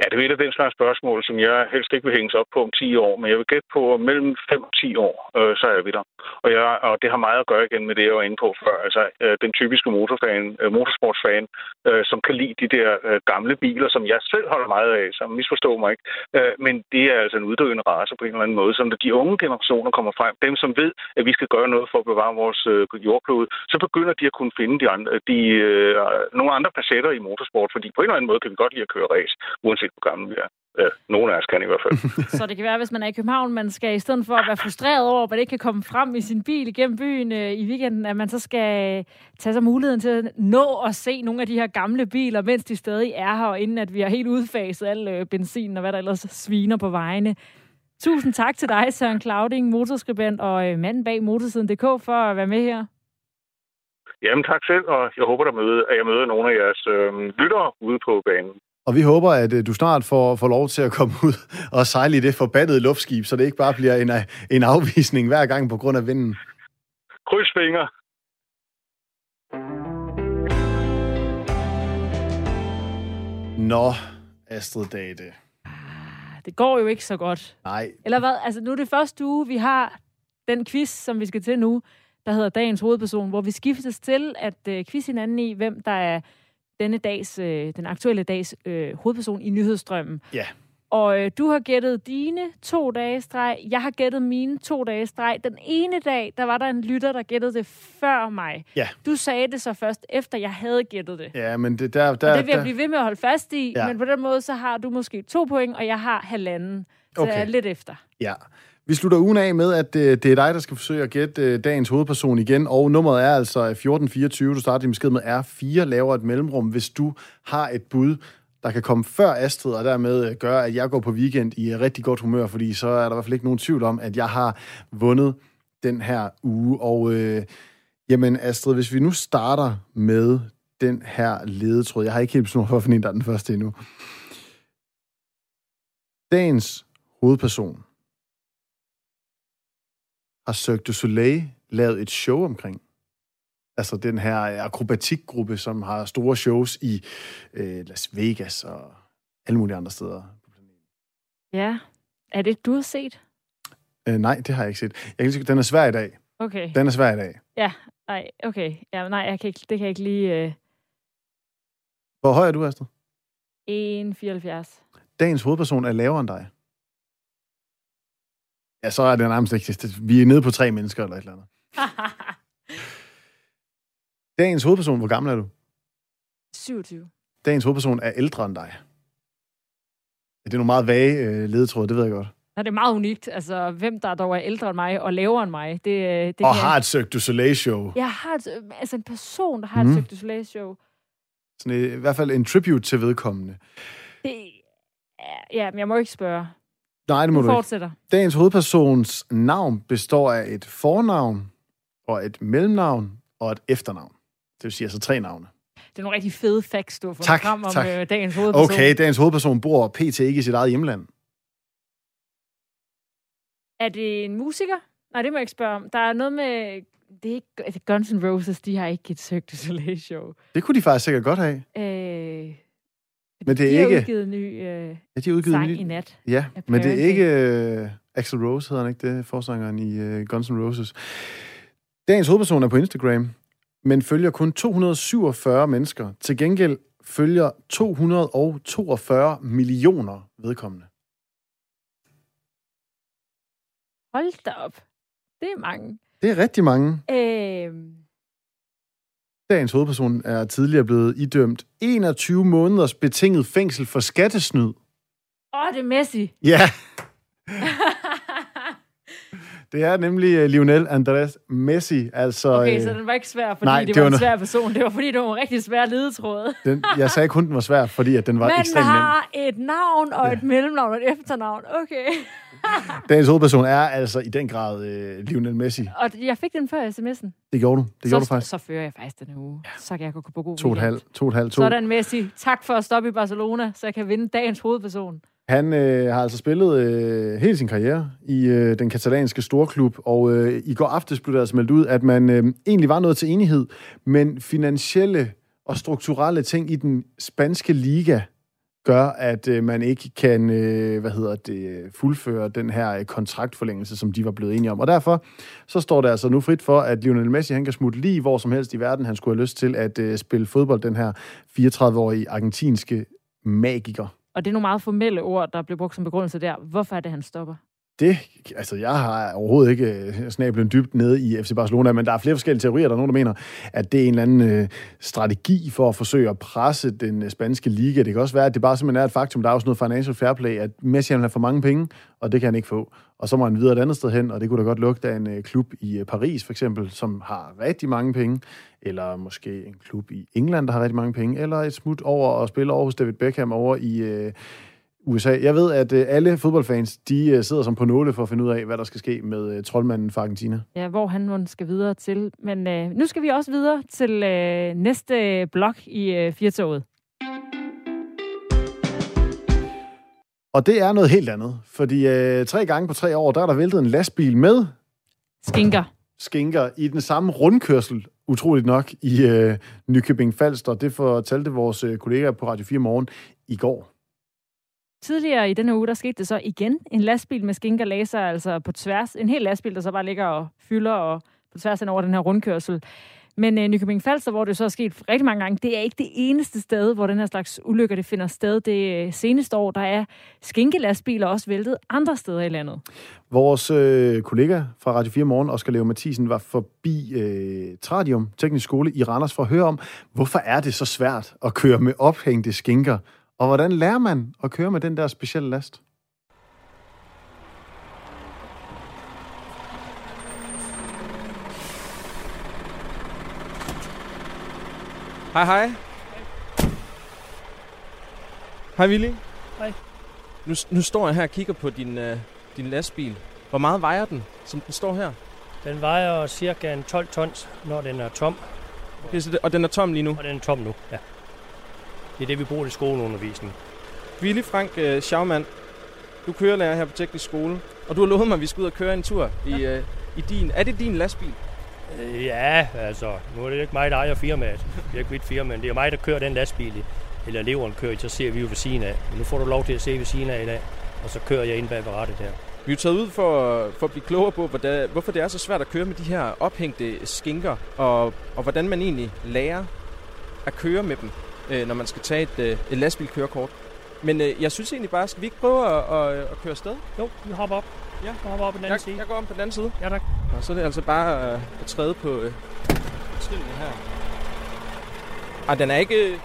Ja, det er et af den slags spørgsmål, som jeg helst ikke vil hænges op på om 10 år, men jeg vil gætte på, at mellem 5 og 10 år, øh, så er vi der. Og, jeg, og det har meget at gøre igen med det, jeg var inde på før. Altså, øh, den typiske motorfan, øh, motorsportsfan, øh, som kan lide de der øh, gamle biler, som jeg selv holder meget af, så misforstår mig ikke. Øh, men det er altså en uddøende race på en eller anden måde. som de unge generationer kommer frem, dem som ved, at vi skal gøre noget for at bevare vores øh, jordklode, så begynder de at kunne finde de andre, de, øh, nogle andre facetter i motorsport, fordi på en eller anden måde kan vi godt lide at køre race, uanset hvor gamle vi er. Ja, nogle af os kan i hvert fald. *laughs* så det kan være, hvis man er i København, man skal i stedet for at være frustreret over, at man ikke kan komme frem i sin bil igennem byen øh, i weekenden, at man så skal tage sig muligheden til at nå at se nogle af de her gamle biler, mens de stadig er her, og inden at vi har helt udfaset al øh, benzin og hvad der ellers sviner på vejene. Tusind tak til dig, Søren Clauding, motorskribent og øh, manden bag motorsiden.dk, for at være med her. Jamen tak selv, og jeg håber, at jeg møder nogle af jeres øh, lyttere ude på banen. Og vi håber, at øh, du snart får, får lov til at komme ud og sejle i det forbandede luftskib, så det ikke bare bliver en, øh, en afvisning hver gang på grund af vinden. Kryds fingre. Nå, Astrid Date. Det går jo ikke så godt. Nej. Eller hvad? Altså, nu er det første uge, vi har den quiz, som vi skal til nu, der hedder Dagens Hovedperson, hvor vi skiftes til at uh, quiz hinanden i, hvem der er denne dags, øh, den aktuelle dags øh, hovedperson i nyhedsstrømmen. Ja. Og øh, du har gættet dine to dage streg. Jeg har gættet mine to dage streg. Den ene dag, der var der en lytter, der gættede det før mig. Ja. Du sagde det så først, efter jeg havde gættet det. Ja, men det der... der og det vil jeg der... blive ved med at holde fast i. Ja. Men på den måde, så har du måske to point, og jeg har halvanden. Så okay. jeg er lidt efter. Ja. Vi slutter ugen af med, at øh, det er dig, der skal forsøge at gætte øh, dagens hovedperson igen, og nummeret er altså 1424. Du starter din besked med R4, laver et mellemrum, hvis du har et bud, der kan komme før Astrid, og dermed øh, gøre, at jeg går på weekend i øh, rigtig godt humør, fordi så er der i hvert fald ikke nogen tvivl om, at jeg har vundet den her uge. Og øh, jamen Astrid, hvis vi nu starter med den her ledetråd, jeg har ikke helt besluttet for at finde den første endnu. Dagens hovedperson har Cirque du Soleil lavet et show omkring. Altså den her akrobatikgruppe, som har store shows i øh, Las Vegas og alle mulige andre steder på planeten. Ja. Er det, du har set? Øh, nej, det har jeg ikke set. Jeg kan den er svær i dag. Okay. Den er svær i dag. Ja, nej, okay. Ja, nej, jeg kan ikke, det kan jeg ikke lige... Øh... Hvor høj er du, Astrid? 1,74. Dagens hovedperson er lavere end dig. Ja, så er det nærmest ikke. Vi er nede på tre mennesker eller et eller andet. *laughs* Dagens hovedperson, hvor gammel er du? 27. Dagens hovedperson er ældre end dig. Det er nogle meget vage øh, ledetråde, det ved jeg godt. Ja, det er meget unikt. Altså, hvem der dog er ældre end mig og lavere end mig. Det, øh, det og har et Cirque du Soleil-show. Jeg har et, altså en person, der har mm. et mhm. Cirque du Soleil-show. Sådan i, i hvert fald en tribute til vedkommende. Det, ja, men jeg må ikke spørge. Nej, det må du, du fortsætter. Ikke. Dagens hovedpersons navn består af et fornavn, og et mellemnavn, og et efternavn. Det vil sige altså tre navne. Det er nogle rigtig fede facts, du har fået tak, frem om tak. Øh, dagens hovedperson. Okay, dagens hovedperson bor pt. ikke i sit eget hjemland. Er det en musiker? Nej, det må jeg ikke spørge om. Der er noget med... Det er ikke, Guns N' Roses, de har ikke et Cirque du Soleil-show. Det kunne de faktisk sikkert godt have. Øh, men det er de ikke... har udgivet ny øh, ja, de har udgivet sang ny... i nat. Ja, men det er ikke uh, Axel Rose, hedder han ikke det, forsangeren i uh, Guns N' Roses. Dagens hovedperson er på Instagram, men følger kun 247 mennesker. Til gengæld følger 242 millioner vedkommende. Hold da op. Det er mange. Det er rigtig mange. Øh, Dagens hovedperson er tidligere blevet idømt 21 måneders betinget fængsel for skattesnyd. Åh, oh, det er Messi. Ja. *laughs* Det er nemlig øh, Lionel Andres Messi. Altså, Okay, øh, så den var ikke svær, fordi nej, det, det var var en svær person. Det var fordi, det var en rigtig svær ledetråd. den, jeg sagde kun, den var svær, fordi at den var *laughs* Men ekstremt nem. har et navn og et mellemnavn og et efternavn. Okay. *laughs* Dagens hovedperson er altså i den grad øh, Lionel Messi. Og jeg fik den før sms'en. Det gjorde du. Det så, gjorde du faktisk. Så fører jeg faktisk den uge. Så kan jeg gå på god To og et halvt, to og et halvt, to. Sådan, Messi. Tak for at stoppe i Barcelona, så jeg kan vinde dagens hovedperson. Han øh, har altså spillet øh, hele sin karriere i øh, den katalanske storklub, og øh, i går aftes blev der altså meldt ud, at man øh, egentlig var nået til enighed, men finansielle og strukturelle ting i den spanske liga gør, at øh, man ikke kan øh, hvad hedder det, fuldføre den her øh, kontraktforlængelse, som de var blevet enige om. Og derfor så står der altså nu frit for, at Lionel Messi han kan smutte lige hvor som helst i verden, han skulle have lyst til at øh, spille fodbold, den her 34-årige argentinske magiker. Og det er nogle meget formelle ord, der blev brugt som begrundelse der. Hvorfor er det, han stopper? Det, altså jeg har overhovedet ikke øh, snablen dybt nede i FC Barcelona, men der er flere forskellige teorier. Der er nogen, der mener, at det er en eller anden øh, strategi for at forsøge at presse den øh, spanske liga. Det kan også være, at det bare simpelthen er et faktum. Der er også noget financial fair play, at Messi han har for mange penge, og det kan han ikke få. Og så må han videre et andet sted hen, og det kunne da godt lugte af en øh, klub i øh, Paris, for eksempel, som har rigtig mange penge, eller måske en klub i England, der har rigtig mange penge, eller et smut over og spille over hos David Beckham over i... Øh, USA. Jeg ved, at øh, alle fodboldfans, de øh, sidder som på nåle for at finde ud af, hvad der skal ske med øh, troldmanden fra Argentina. Ja, hvor han nu skal videre til. Men øh, nu skal vi også videre til øh, næste blok i øh, Firtoget. Og det er noget helt andet, fordi øh, tre gange på tre år, der er der væltet en lastbil med Skinker. skinker i den samme rundkørsel, utroligt nok, i øh, Nykøbing Falster. Det fortalte vores øh, kollegaer på Radio 4 Morgen i går. Tidligere i denne uge, der skete det så igen. En lastbil med skinker laser, altså på tværs. En hel lastbil, der så bare ligger og fylder og på tværs hen over den her rundkørsel. Men øh, Nykøbing Falster, hvor det så er sket rigtig mange gange, det er ikke det eneste sted, hvor den her slags ulykker det finder sted. Det øh, seneste år, der er skinkelastbiler også væltet andre steder i landet. Vores øh, kollega fra Radio 4 Morgen, Oskar Leo Mathisen, var forbi øh, Tradium Teknisk Skole i Randers for at høre om, hvorfor er det så svært at køre med ophængte skinker, og hvordan lærer man at køre med den der specielle last? Hej, hej. Hej, Willy. Hej. Nu, nu står jeg her og kigger på din, uh, din lastbil. Hvor meget vejer den, som den står her? Den vejer cirka en 12 tons, når den er tom, Okay, så det, og den er tom lige nu. og den er tom nu. Ja. Det er det, vi bruger i skoleundervisning. Willy Frank uh, Schaumann, du kører lærer her på teknisk skole, og du har lovet mig, at vi skal ud og køre en tur i, uh, i din... Er det din lastbil? Øh, Ja, altså, nu er det ikke mig, der ejer firmaet. Det er ikke mit firma, men det er mig, der kører den lastbil, eller eleveren kører så ser vi jo ved siden af. Men nu får du lov til at se ved siden af i dag, og så kører jeg ind bag ved rattet her. Vi er taget ud for, for at blive klogere på, hvordan, hvorfor det er så svært at køre med de her ophængte skinker, og, og hvordan man egentlig lærer at køre med dem, øh, når man skal tage et, øh, et lastbilkørekort. Men øh, jeg synes egentlig bare, skal vi ikke prøve at, at, at køre afsted? Jo, vi hopper op. Ja. Vi hopper op på den anden Jeg, side. jeg går om på den anden side. Ja, tak. Og så er det altså bare øh, at træde på øh, skillene her. Ej, den er ikke...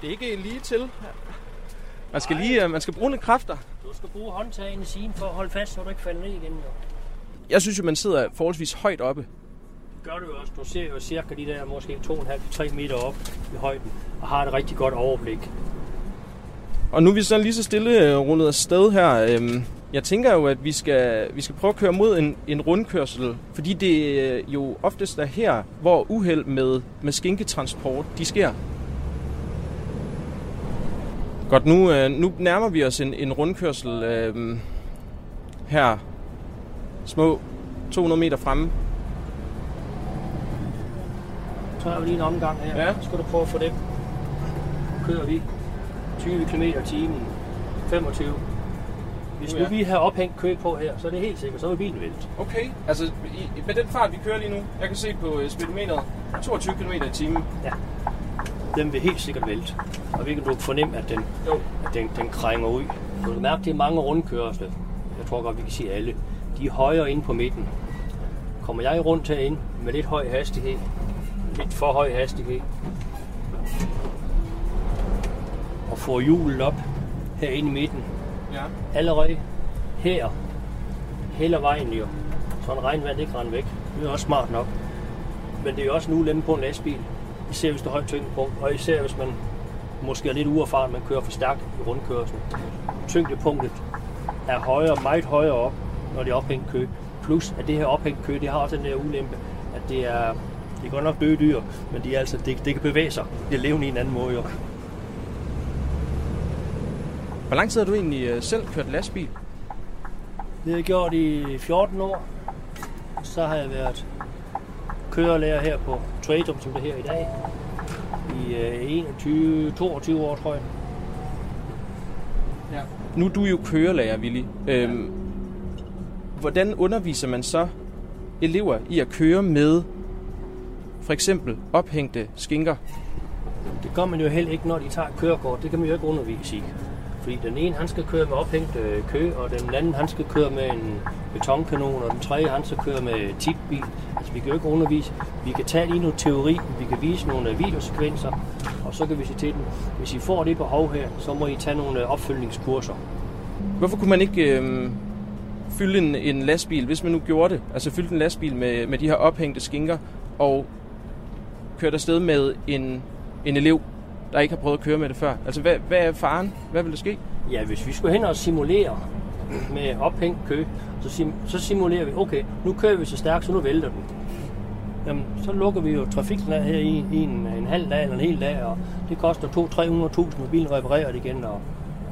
Det er ikke lige til. Man skal lige... øh, Man skal bruge lidt kræfter. Du skal bruge håndtagen i siden for at holde fast, så du ikke falder ned igen. Jo. Jeg synes jo, man sidder forholdsvis højt oppe gør du jo også. Du ser jo cirka de der måske 2,5-3 meter op i højden, og har et rigtig godt overblik. Og nu er vi så lige så stille øh, rundet af sted her. Øhm, jeg tænker jo, at vi skal, vi skal prøve at køre mod en, en rundkørsel, fordi det øh, jo oftest er her, hvor uheld med, med skinketransport, de sker. Godt, nu, øh, nu nærmer vi os en, en rundkørsel øh, her, små 200 meter fremme. Så har vi lige en omgang her. Ja. Så skal du prøve at få det. Kører vi 20 km i timen. 25. Hvis Nu, ja. vi har ophængt kø på her, så er det helt sikkert, så er bilen vælt. Okay, altså i, med den fart, vi kører lige nu, jeg kan se på øh, speedometeret, 22 km i timen. Ja. den vil helt sikkert vælte. Og vi kan du fornemme, at den, at den, den krænger ud. Du kan mærke, det er mange rundkørsler. Jeg tror godt, vi kan sige alle. De er højere inde på midten. Kommer jeg rundt herinde med lidt høj hastighed, lidt for høj hastighed, og får hjulet op herinde i midten. Ja. Allerede her hælder vejen jo, så en regnvand ikke render væk. Det er også smart nok. Men det er jo også en ulempe på en lastbil. Især hvis der er højt tyngdepunkt, og især hvis man måske er lidt uerfaren, man kører for stærkt i rundkørslen. Tyngdepunktet er højere, meget højere op, når det er ophængt kø. Plus at det her ophængt kø, det har også den der ulempe, at det er, det er godt nok døde dyr, men de er altså, det, det kan bevæge sig. Det er levende i en anden måde jo. Hvor lang tid har du egentlig øh, selv kørt lastbil? Det har jeg gjort i 14 år. Så har jeg været kørelærer her på Tradum, som det her i dag. I 21, 22 år, tror jeg. Ja. Nu er du jo kørelærer, Willy. Øhm, hvordan underviser man så elever i at køre med for eksempel ophængte skinker? Det gør man jo heller ikke, når de tager kørekort. Det kan man jo ikke undervise i. Fordi den ene, han skal køre med ophængt øh, kø, og den anden, han skal køre med en betonkanon, og den tredje, han skal køre med tipbil. Altså, vi kan jo ikke undervise. Vi kan tage lige noget teori, vi kan vise nogle øh, videosekvenser, og så kan vi sige til dem, hvis I får det behov her, så må I tage nogle øh, opfølgningskurser. Hvorfor kunne man ikke øh, fylde en, en lastbil, hvis man nu gjorde det? Altså fylde en lastbil med, med de her ophængte skinker, og køre afsted med en, en elev, der ikke har prøvet at køre med det før? Altså, hvad, hvad er faren? Hvad vil der ske? Ja, hvis vi skulle hen og simulere med ophængt kø, så, sim, så simulerer vi, okay, nu kører vi så stærkt, så nu vælter den. Jamen, så lukker vi jo trafikken af her i, i en, en halv dag eller en hel dag, og det koster 200-300.000, når bilen reparerer det igen, og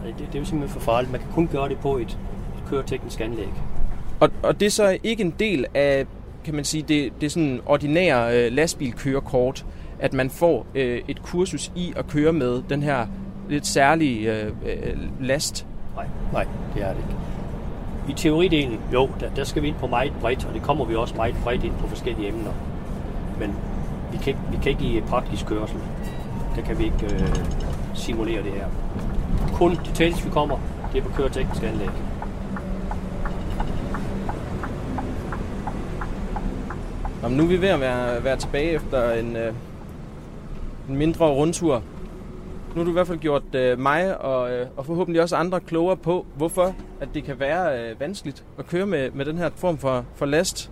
det, det er jo simpelthen for farligt. Man kan kun gøre det på et, et køreteknisk anlæg. Og, og det er så ikke en del af, kan man sige, det, det er sådan ordinære øh, lastbilkørekort, at man får øh, et kursus i at køre med den her lidt særlige øh, øh, last? Nej, nej, det er det ikke. I teoridelen, jo, der, der skal vi ind på meget bredt, og det kommer vi også meget bredt ind på forskellige emner. Men vi kan, vi kan ikke i øh, praktisk kørsel. Der kan vi ikke øh, simulere det her. Kun det tætteste, vi kommer, det er på køreteknisk anlæg. Om nu er vi ved at være, være tilbage efter en, øh, en mindre rundtur. Nu har du i hvert fald gjort øh, mig og, øh, og forhåbentlig også andre klogere på, hvorfor at det kan være øh, vanskeligt at køre med, med den her form for, for last.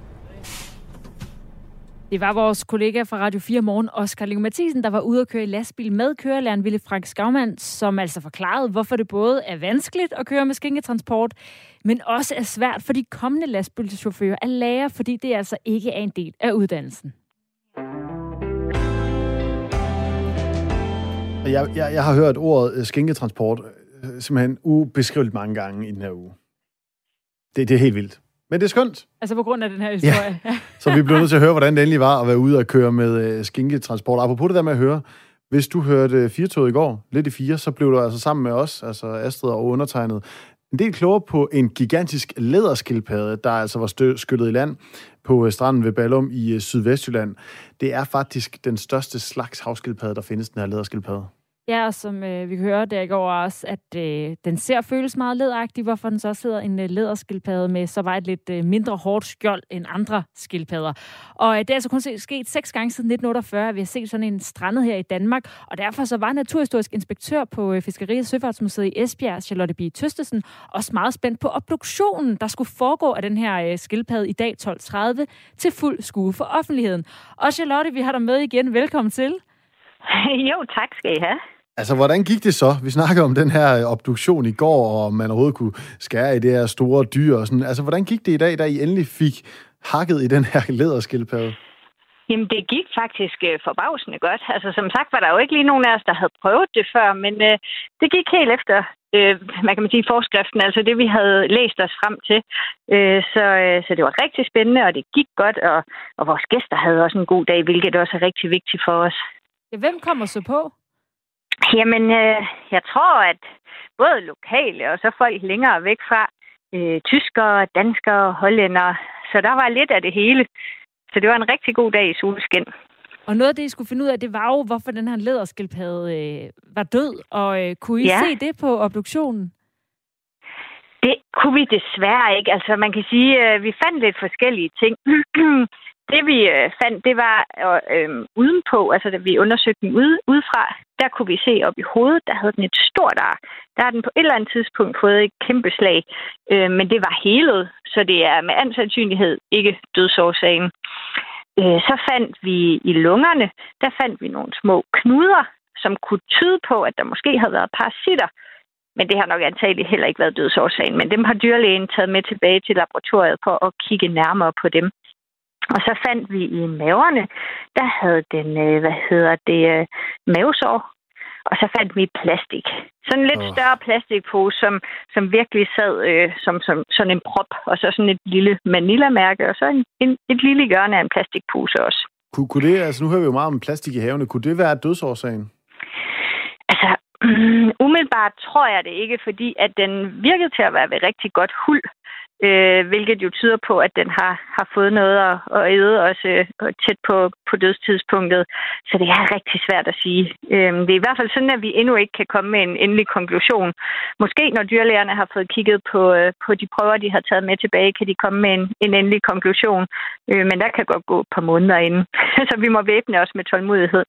Det var vores kollega fra Radio 4 Morgen, Oskar Leo Mathisen, der var ude at køre i lastbil med kørelæreren Ville Frank Skavmand, som altså forklarede, hvorfor det både er vanskeligt at køre med skinketransport, men også er svært for de kommende lastbilchauffører at lære, fordi det altså ikke er en del af uddannelsen. Jeg, jeg, jeg har hørt ordet øh, skinketransport øh, simpelthen ubeskriveligt mange gange i den her uge. Det, det er helt vildt. Men det er skønt. Altså på grund af den her historie. Ja. Så vi bliver nødt til at høre, hvordan det endelig var at være ude og køre med uh, skinketransport. Apropos det der med at høre, hvis du hørte Firtoget i går, lidt i fire, så blev du altså sammen med os, altså Astrid og undertegnet, en del klogere på en gigantisk læderskildpadde, der altså var skyllet i land på øh, stranden ved Ballum i øh, Sydvestjylland. Det er faktisk den største slags havskildpadde, der findes, den her læderskildpadde. Ja, og som øh, vi kan høre der i går også, at øh, den ser føles meget ledagtig, hvorfor den så sidder en øh, lederskildpadde med så var lidt øh, mindre hårdt skjold end andre skildpadder. Og øh, det er altså kun sket seks gange siden 1948, at vi har set sådan en strandet her i Danmark, og derfor så var naturhistorisk inspektør på øh, Fiskeri- og Søfartsmuseet i Esbjerg, Charlotte B. Tøstesen, også meget spændt på obduktionen, der skulle foregå af den her øh, skildpadde i dag 12.30 til fuld skue for offentligheden. Og Charlotte, vi har dig med igen. Velkommen til. *laughs* Jo, tak skal I have. Altså, hvordan gik det så? Vi snakkede om den her obduktion i går, og om man overhovedet kunne skære i det her store dyr og sådan. Altså, hvordan gik det i dag, da I endelig fik hakket i den her *laughs* læderskildpadde? Jamen, det gik faktisk øh, forbavsende godt. Altså, som sagt var der jo ikke lige nogen af os, der havde prøvet det før, men øh, det gik helt efter, øh, man kan man sige, forskriften, altså det, vi havde læst os frem til. Øh, så, øh, så det var rigtig spændende, og det gik godt, og, og vores gæster havde også en god dag, hvilket også er rigtig vigtigt for os. Ja, hvem kommer så på? Jamen, øh, jeg tror, at både lokale og så folk længere væk fra, øh, tyskere, danskere, hollændere, så der var lidt af det hele. Så det var en rigtig god dag i solskin. Og noget af det, I skulle finde ud af, det var jo, hvorfor den her læderskildpadde øh, var død. Og øh, kunne I Ja. se det på obduktionen? Det kunne vi desværre ikke. Altså, man kan sige, at vi fandt lidt forskellige ting. *clears throat* det vi øh, fandt, det var øh, øh, udenpå, altså da vi undersøgte den ude, udefra, der kunne vi se op i hovedet, der havde den et stort ar. Der har den på et eller andet tidspunkt fået et kæmpe slag, øh, men det var helet, så det er med al sandsynlighed ikke dødsårsagen. Øh, så fandt vi i lungerne, der fandt vi nogle små knuder, som kunne tyde på, at der måske havde været parasitter. Men det har nok antageligt heller ikke været dødsårsagen. Men dem har dyrlægen taget med tilbage til laboratoriet for at kigge nærmere på dem. Og så fandt vi i maverne, der havde den, øh, hvad hedder det, øh, mavesår. Og så fandt vi plastik. Sådan en lidt oh. større plastikpose, som, som virkelig sad øh, som, som sådan en prop. Og så sådan et lille Manila-mærke, og så en, en, et lille hjørne af en plastikpose også. Kunne, kunne det, altså nu hører vi jo meget om plastik i havene, kunne det være dødsårsagen? Altså, *clears throat* umiddelbart tror jeg det ikke, fordi at den virkede til at være ved rigtig godt huld, øh, hvilket jo tyder på, at den har, har fået noget at, at æde også øh, tæt på, på dødstidspunktet. Så det er rigtig svært at sige. Øh, det er i hvert fald sådan, at vi endnu ikke kan komme med en endelig konklusion. Måske når dyrlægerne har fået kigget på, øh, på de prøver, de har taget med tilbage, kan de komme med en, en endelig konklusion. Øh, men der kan godt gå et par måneder inden. *laughs* Så vi må væbne os med tålmodighed.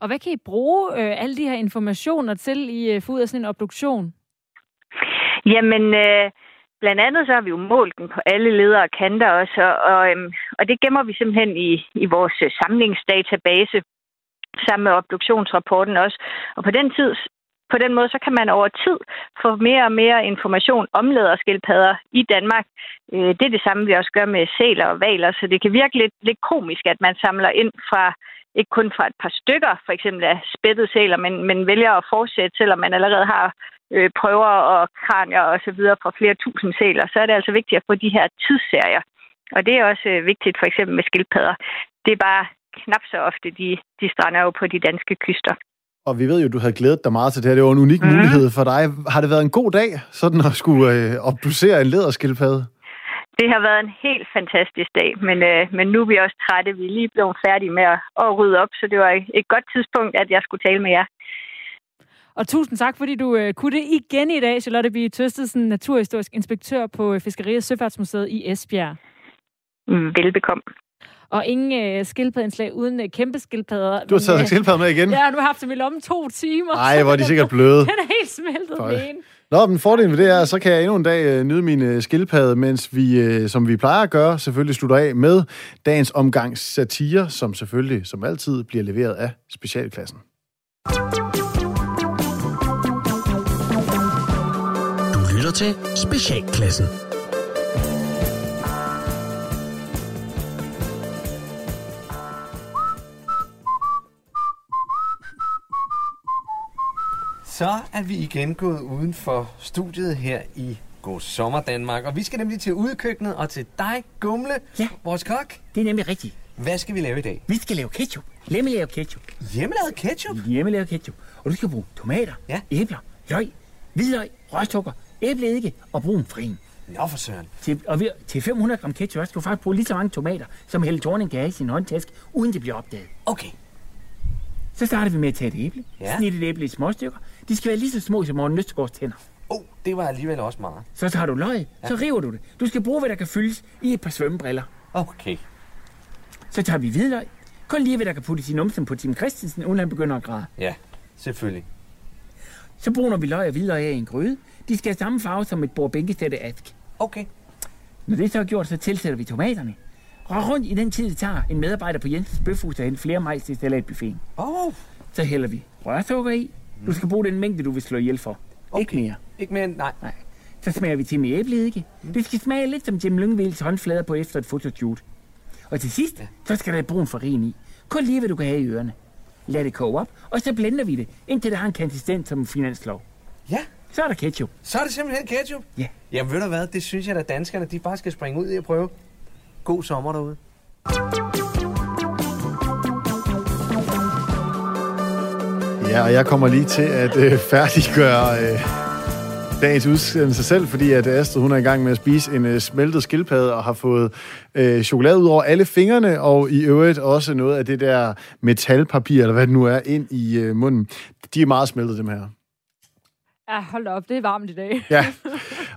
Og hvad kan I bruge øh, alle de her informationer til i øh, sådan en obduktion? Jamen, øh, blandt andet så har vi jo målt den på alle ledere og kanter også, og, og, øhm, og det gemmer vi simpelthen i, i vores øh, samlingsdatabase sammen med obduktionsrapporten også. Og på den tid, på den måde, så kan man over tid få mere og mere information om læderskildpadder i Danmark. Øh, det er det samme, vi også gør med sæler og valer, så det kan virke lidt, lidt komisk, at man samler ind fra ikke kun fra et par stykker, for eksempel af spættet sæler, men, men vælger at fortsætte, selvom man allerede har øh, prøver og kranier og så videre fra flere tusind sæler, så er det altså vigtigt at få de her tidsserier. Og det er også øh, vigtigt for eksempel med skildpadder. Det er bare knap så ofte, de, de strander jo på de danske kyster. Og vi ved jo, du havde glædet dig meget til det her. Det var en unik mm. mulighed for dig. Har det været en god dag, sådan at skulle øh, obducere en læderskildpadde? Det har været en helt fantastisk dag, men, øh, men nu er vi også trætte. Vi er lige blevet færdige med at, at rydde op, så det var et godt tidspunkt, at jeg skulle tale med jer. Og tusind tak, fordi du øh, kunne det igen i dag, Charlotte B. Tøstesen, naturhistorisk inspektør på øh, Fiskeri- og Søfartsmuseet i Esbjerg. Mm, velbekomme. Og ingen øh, skildpaddeindslag uden øh, kæmpe skildpadder. Du har taget øh, skildpadde med igen? Ja, nu har haft dem i lommen to timer. Ej, så hvor er de sikkert bløde. *laughs* Den er helt smeltet, Føj. den ene. Nå, men fordelen ved det er, så kan jeg endnu en dag øh, nyde min øh, skildpadde, mens vi, øh, som vi plejer at gøre, selvfølgelig slutter af med dagens omgang satire, som selvfølgelig, som altid, bliver leveret af specialklassen. Lytter til Specialklassen. Så er vi igen gået uden for studiet her i God Sommer Danmark, og vi skal nemlig til udkøkkenet og til dig, Gumle, Ja. vores kok. Det er nemlig rigtigt. Hvad skal vi lave i dag? Vi skal lave ketchup. Hjemmelavet ketchup. Hjemmelavet ketchup? Hjemmelavet ketchup. Og du skal bruge tomater, Ja. æbler, løg, hvidløg, røgstukker, æbleeddike og brun farin. Nå for søren. Til, og ved, til 500 gram ketchup skal du faktisk bruge lige så mange tomater, som Helle Thorning kan have i sin håndtaske, uden det bliver opdaget. Okay. Så starter vi med at tage et æble. Ja. Snit et æble i små stykker. De skal være lige så små som Morten Østergaards tænder. Oh, det var alligevel også meget. Så tager du løg, så river du det. Du skal bruge, hvad der kan fyldes i et par svømmebriller. Okay. Så tager vi hvidløg. Kun lige, hvad der kan puttes i numsen på Tim Christensen, uden han begynder at græde. Ja, selvfølgelig. Så bruner vi løg og hvidløg af i en gryde. De skal have samme farve som et bord bænkestætte ask. Okay. Når det så er gjort, så tilsætter vi tomaterne. Rør rundt i den tid, det tager en medarbejder på Jensens Bøfhus at hente flere majs til salatbuffeten. Oh, Så hælder vi rørsukker i. Du skal bruge den mængde, du vil slå ihjel for. Okay. Ikke mere. ikke mere. Nej. Nej. Så smager vi til med æbleeddike. Det skal smage lidt som Jim Lyngvilds håndflader på efter et fotoshoot. Og til sidst, ja. så skal der brun farin i. Kun lige, hvad du kan have i ørerne. Lad det koge op, og så blender vi det, indtil det har en konsistens som en finanslov. Ja, Så er der ketchup. så er det simpelthen ketchup. Ja. Jamen ved du hvad, det synes jeg, at danskerne de bare skal springe ud i at prøve. God sommer derude. Ja, og jeg kommer lige til at øh, færdiggøre øh, dagens udsendelse selv, fordi at Astrid hun er i gang med at spise en uh, smeltet skildpadde og har fået uh, chokolade ud over alle fingrene, og i øvrigt også noget af det der metalpapir, eller hvad det nu er, ind i uh, munden. De er meget smeltet, dem her. Ja, hold op, det er varmt i dag. Ja,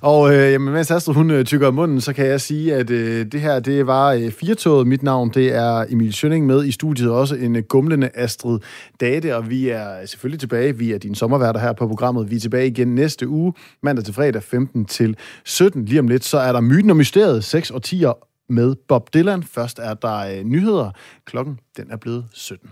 og øh, jamen, mens Astrid hun øh, tykker munden, så kan jeg sige, at øh, det her, det var øh, Firtoget. Mit navn, det er Emil Schønning med i studiet, også en øh, gumlende Astrid Date, og vi er selvfølgelig tilbage. Vi er din sommerværter her på programmet. Vi er tilbage igen næste uge, mandag til fredag, 15 til 17. Lige om lidt, så er der Myten og Mysteriet, 6 og 10 med Bob Dylan. Først er der øh, nyheder. Klokken, den er blevet 17.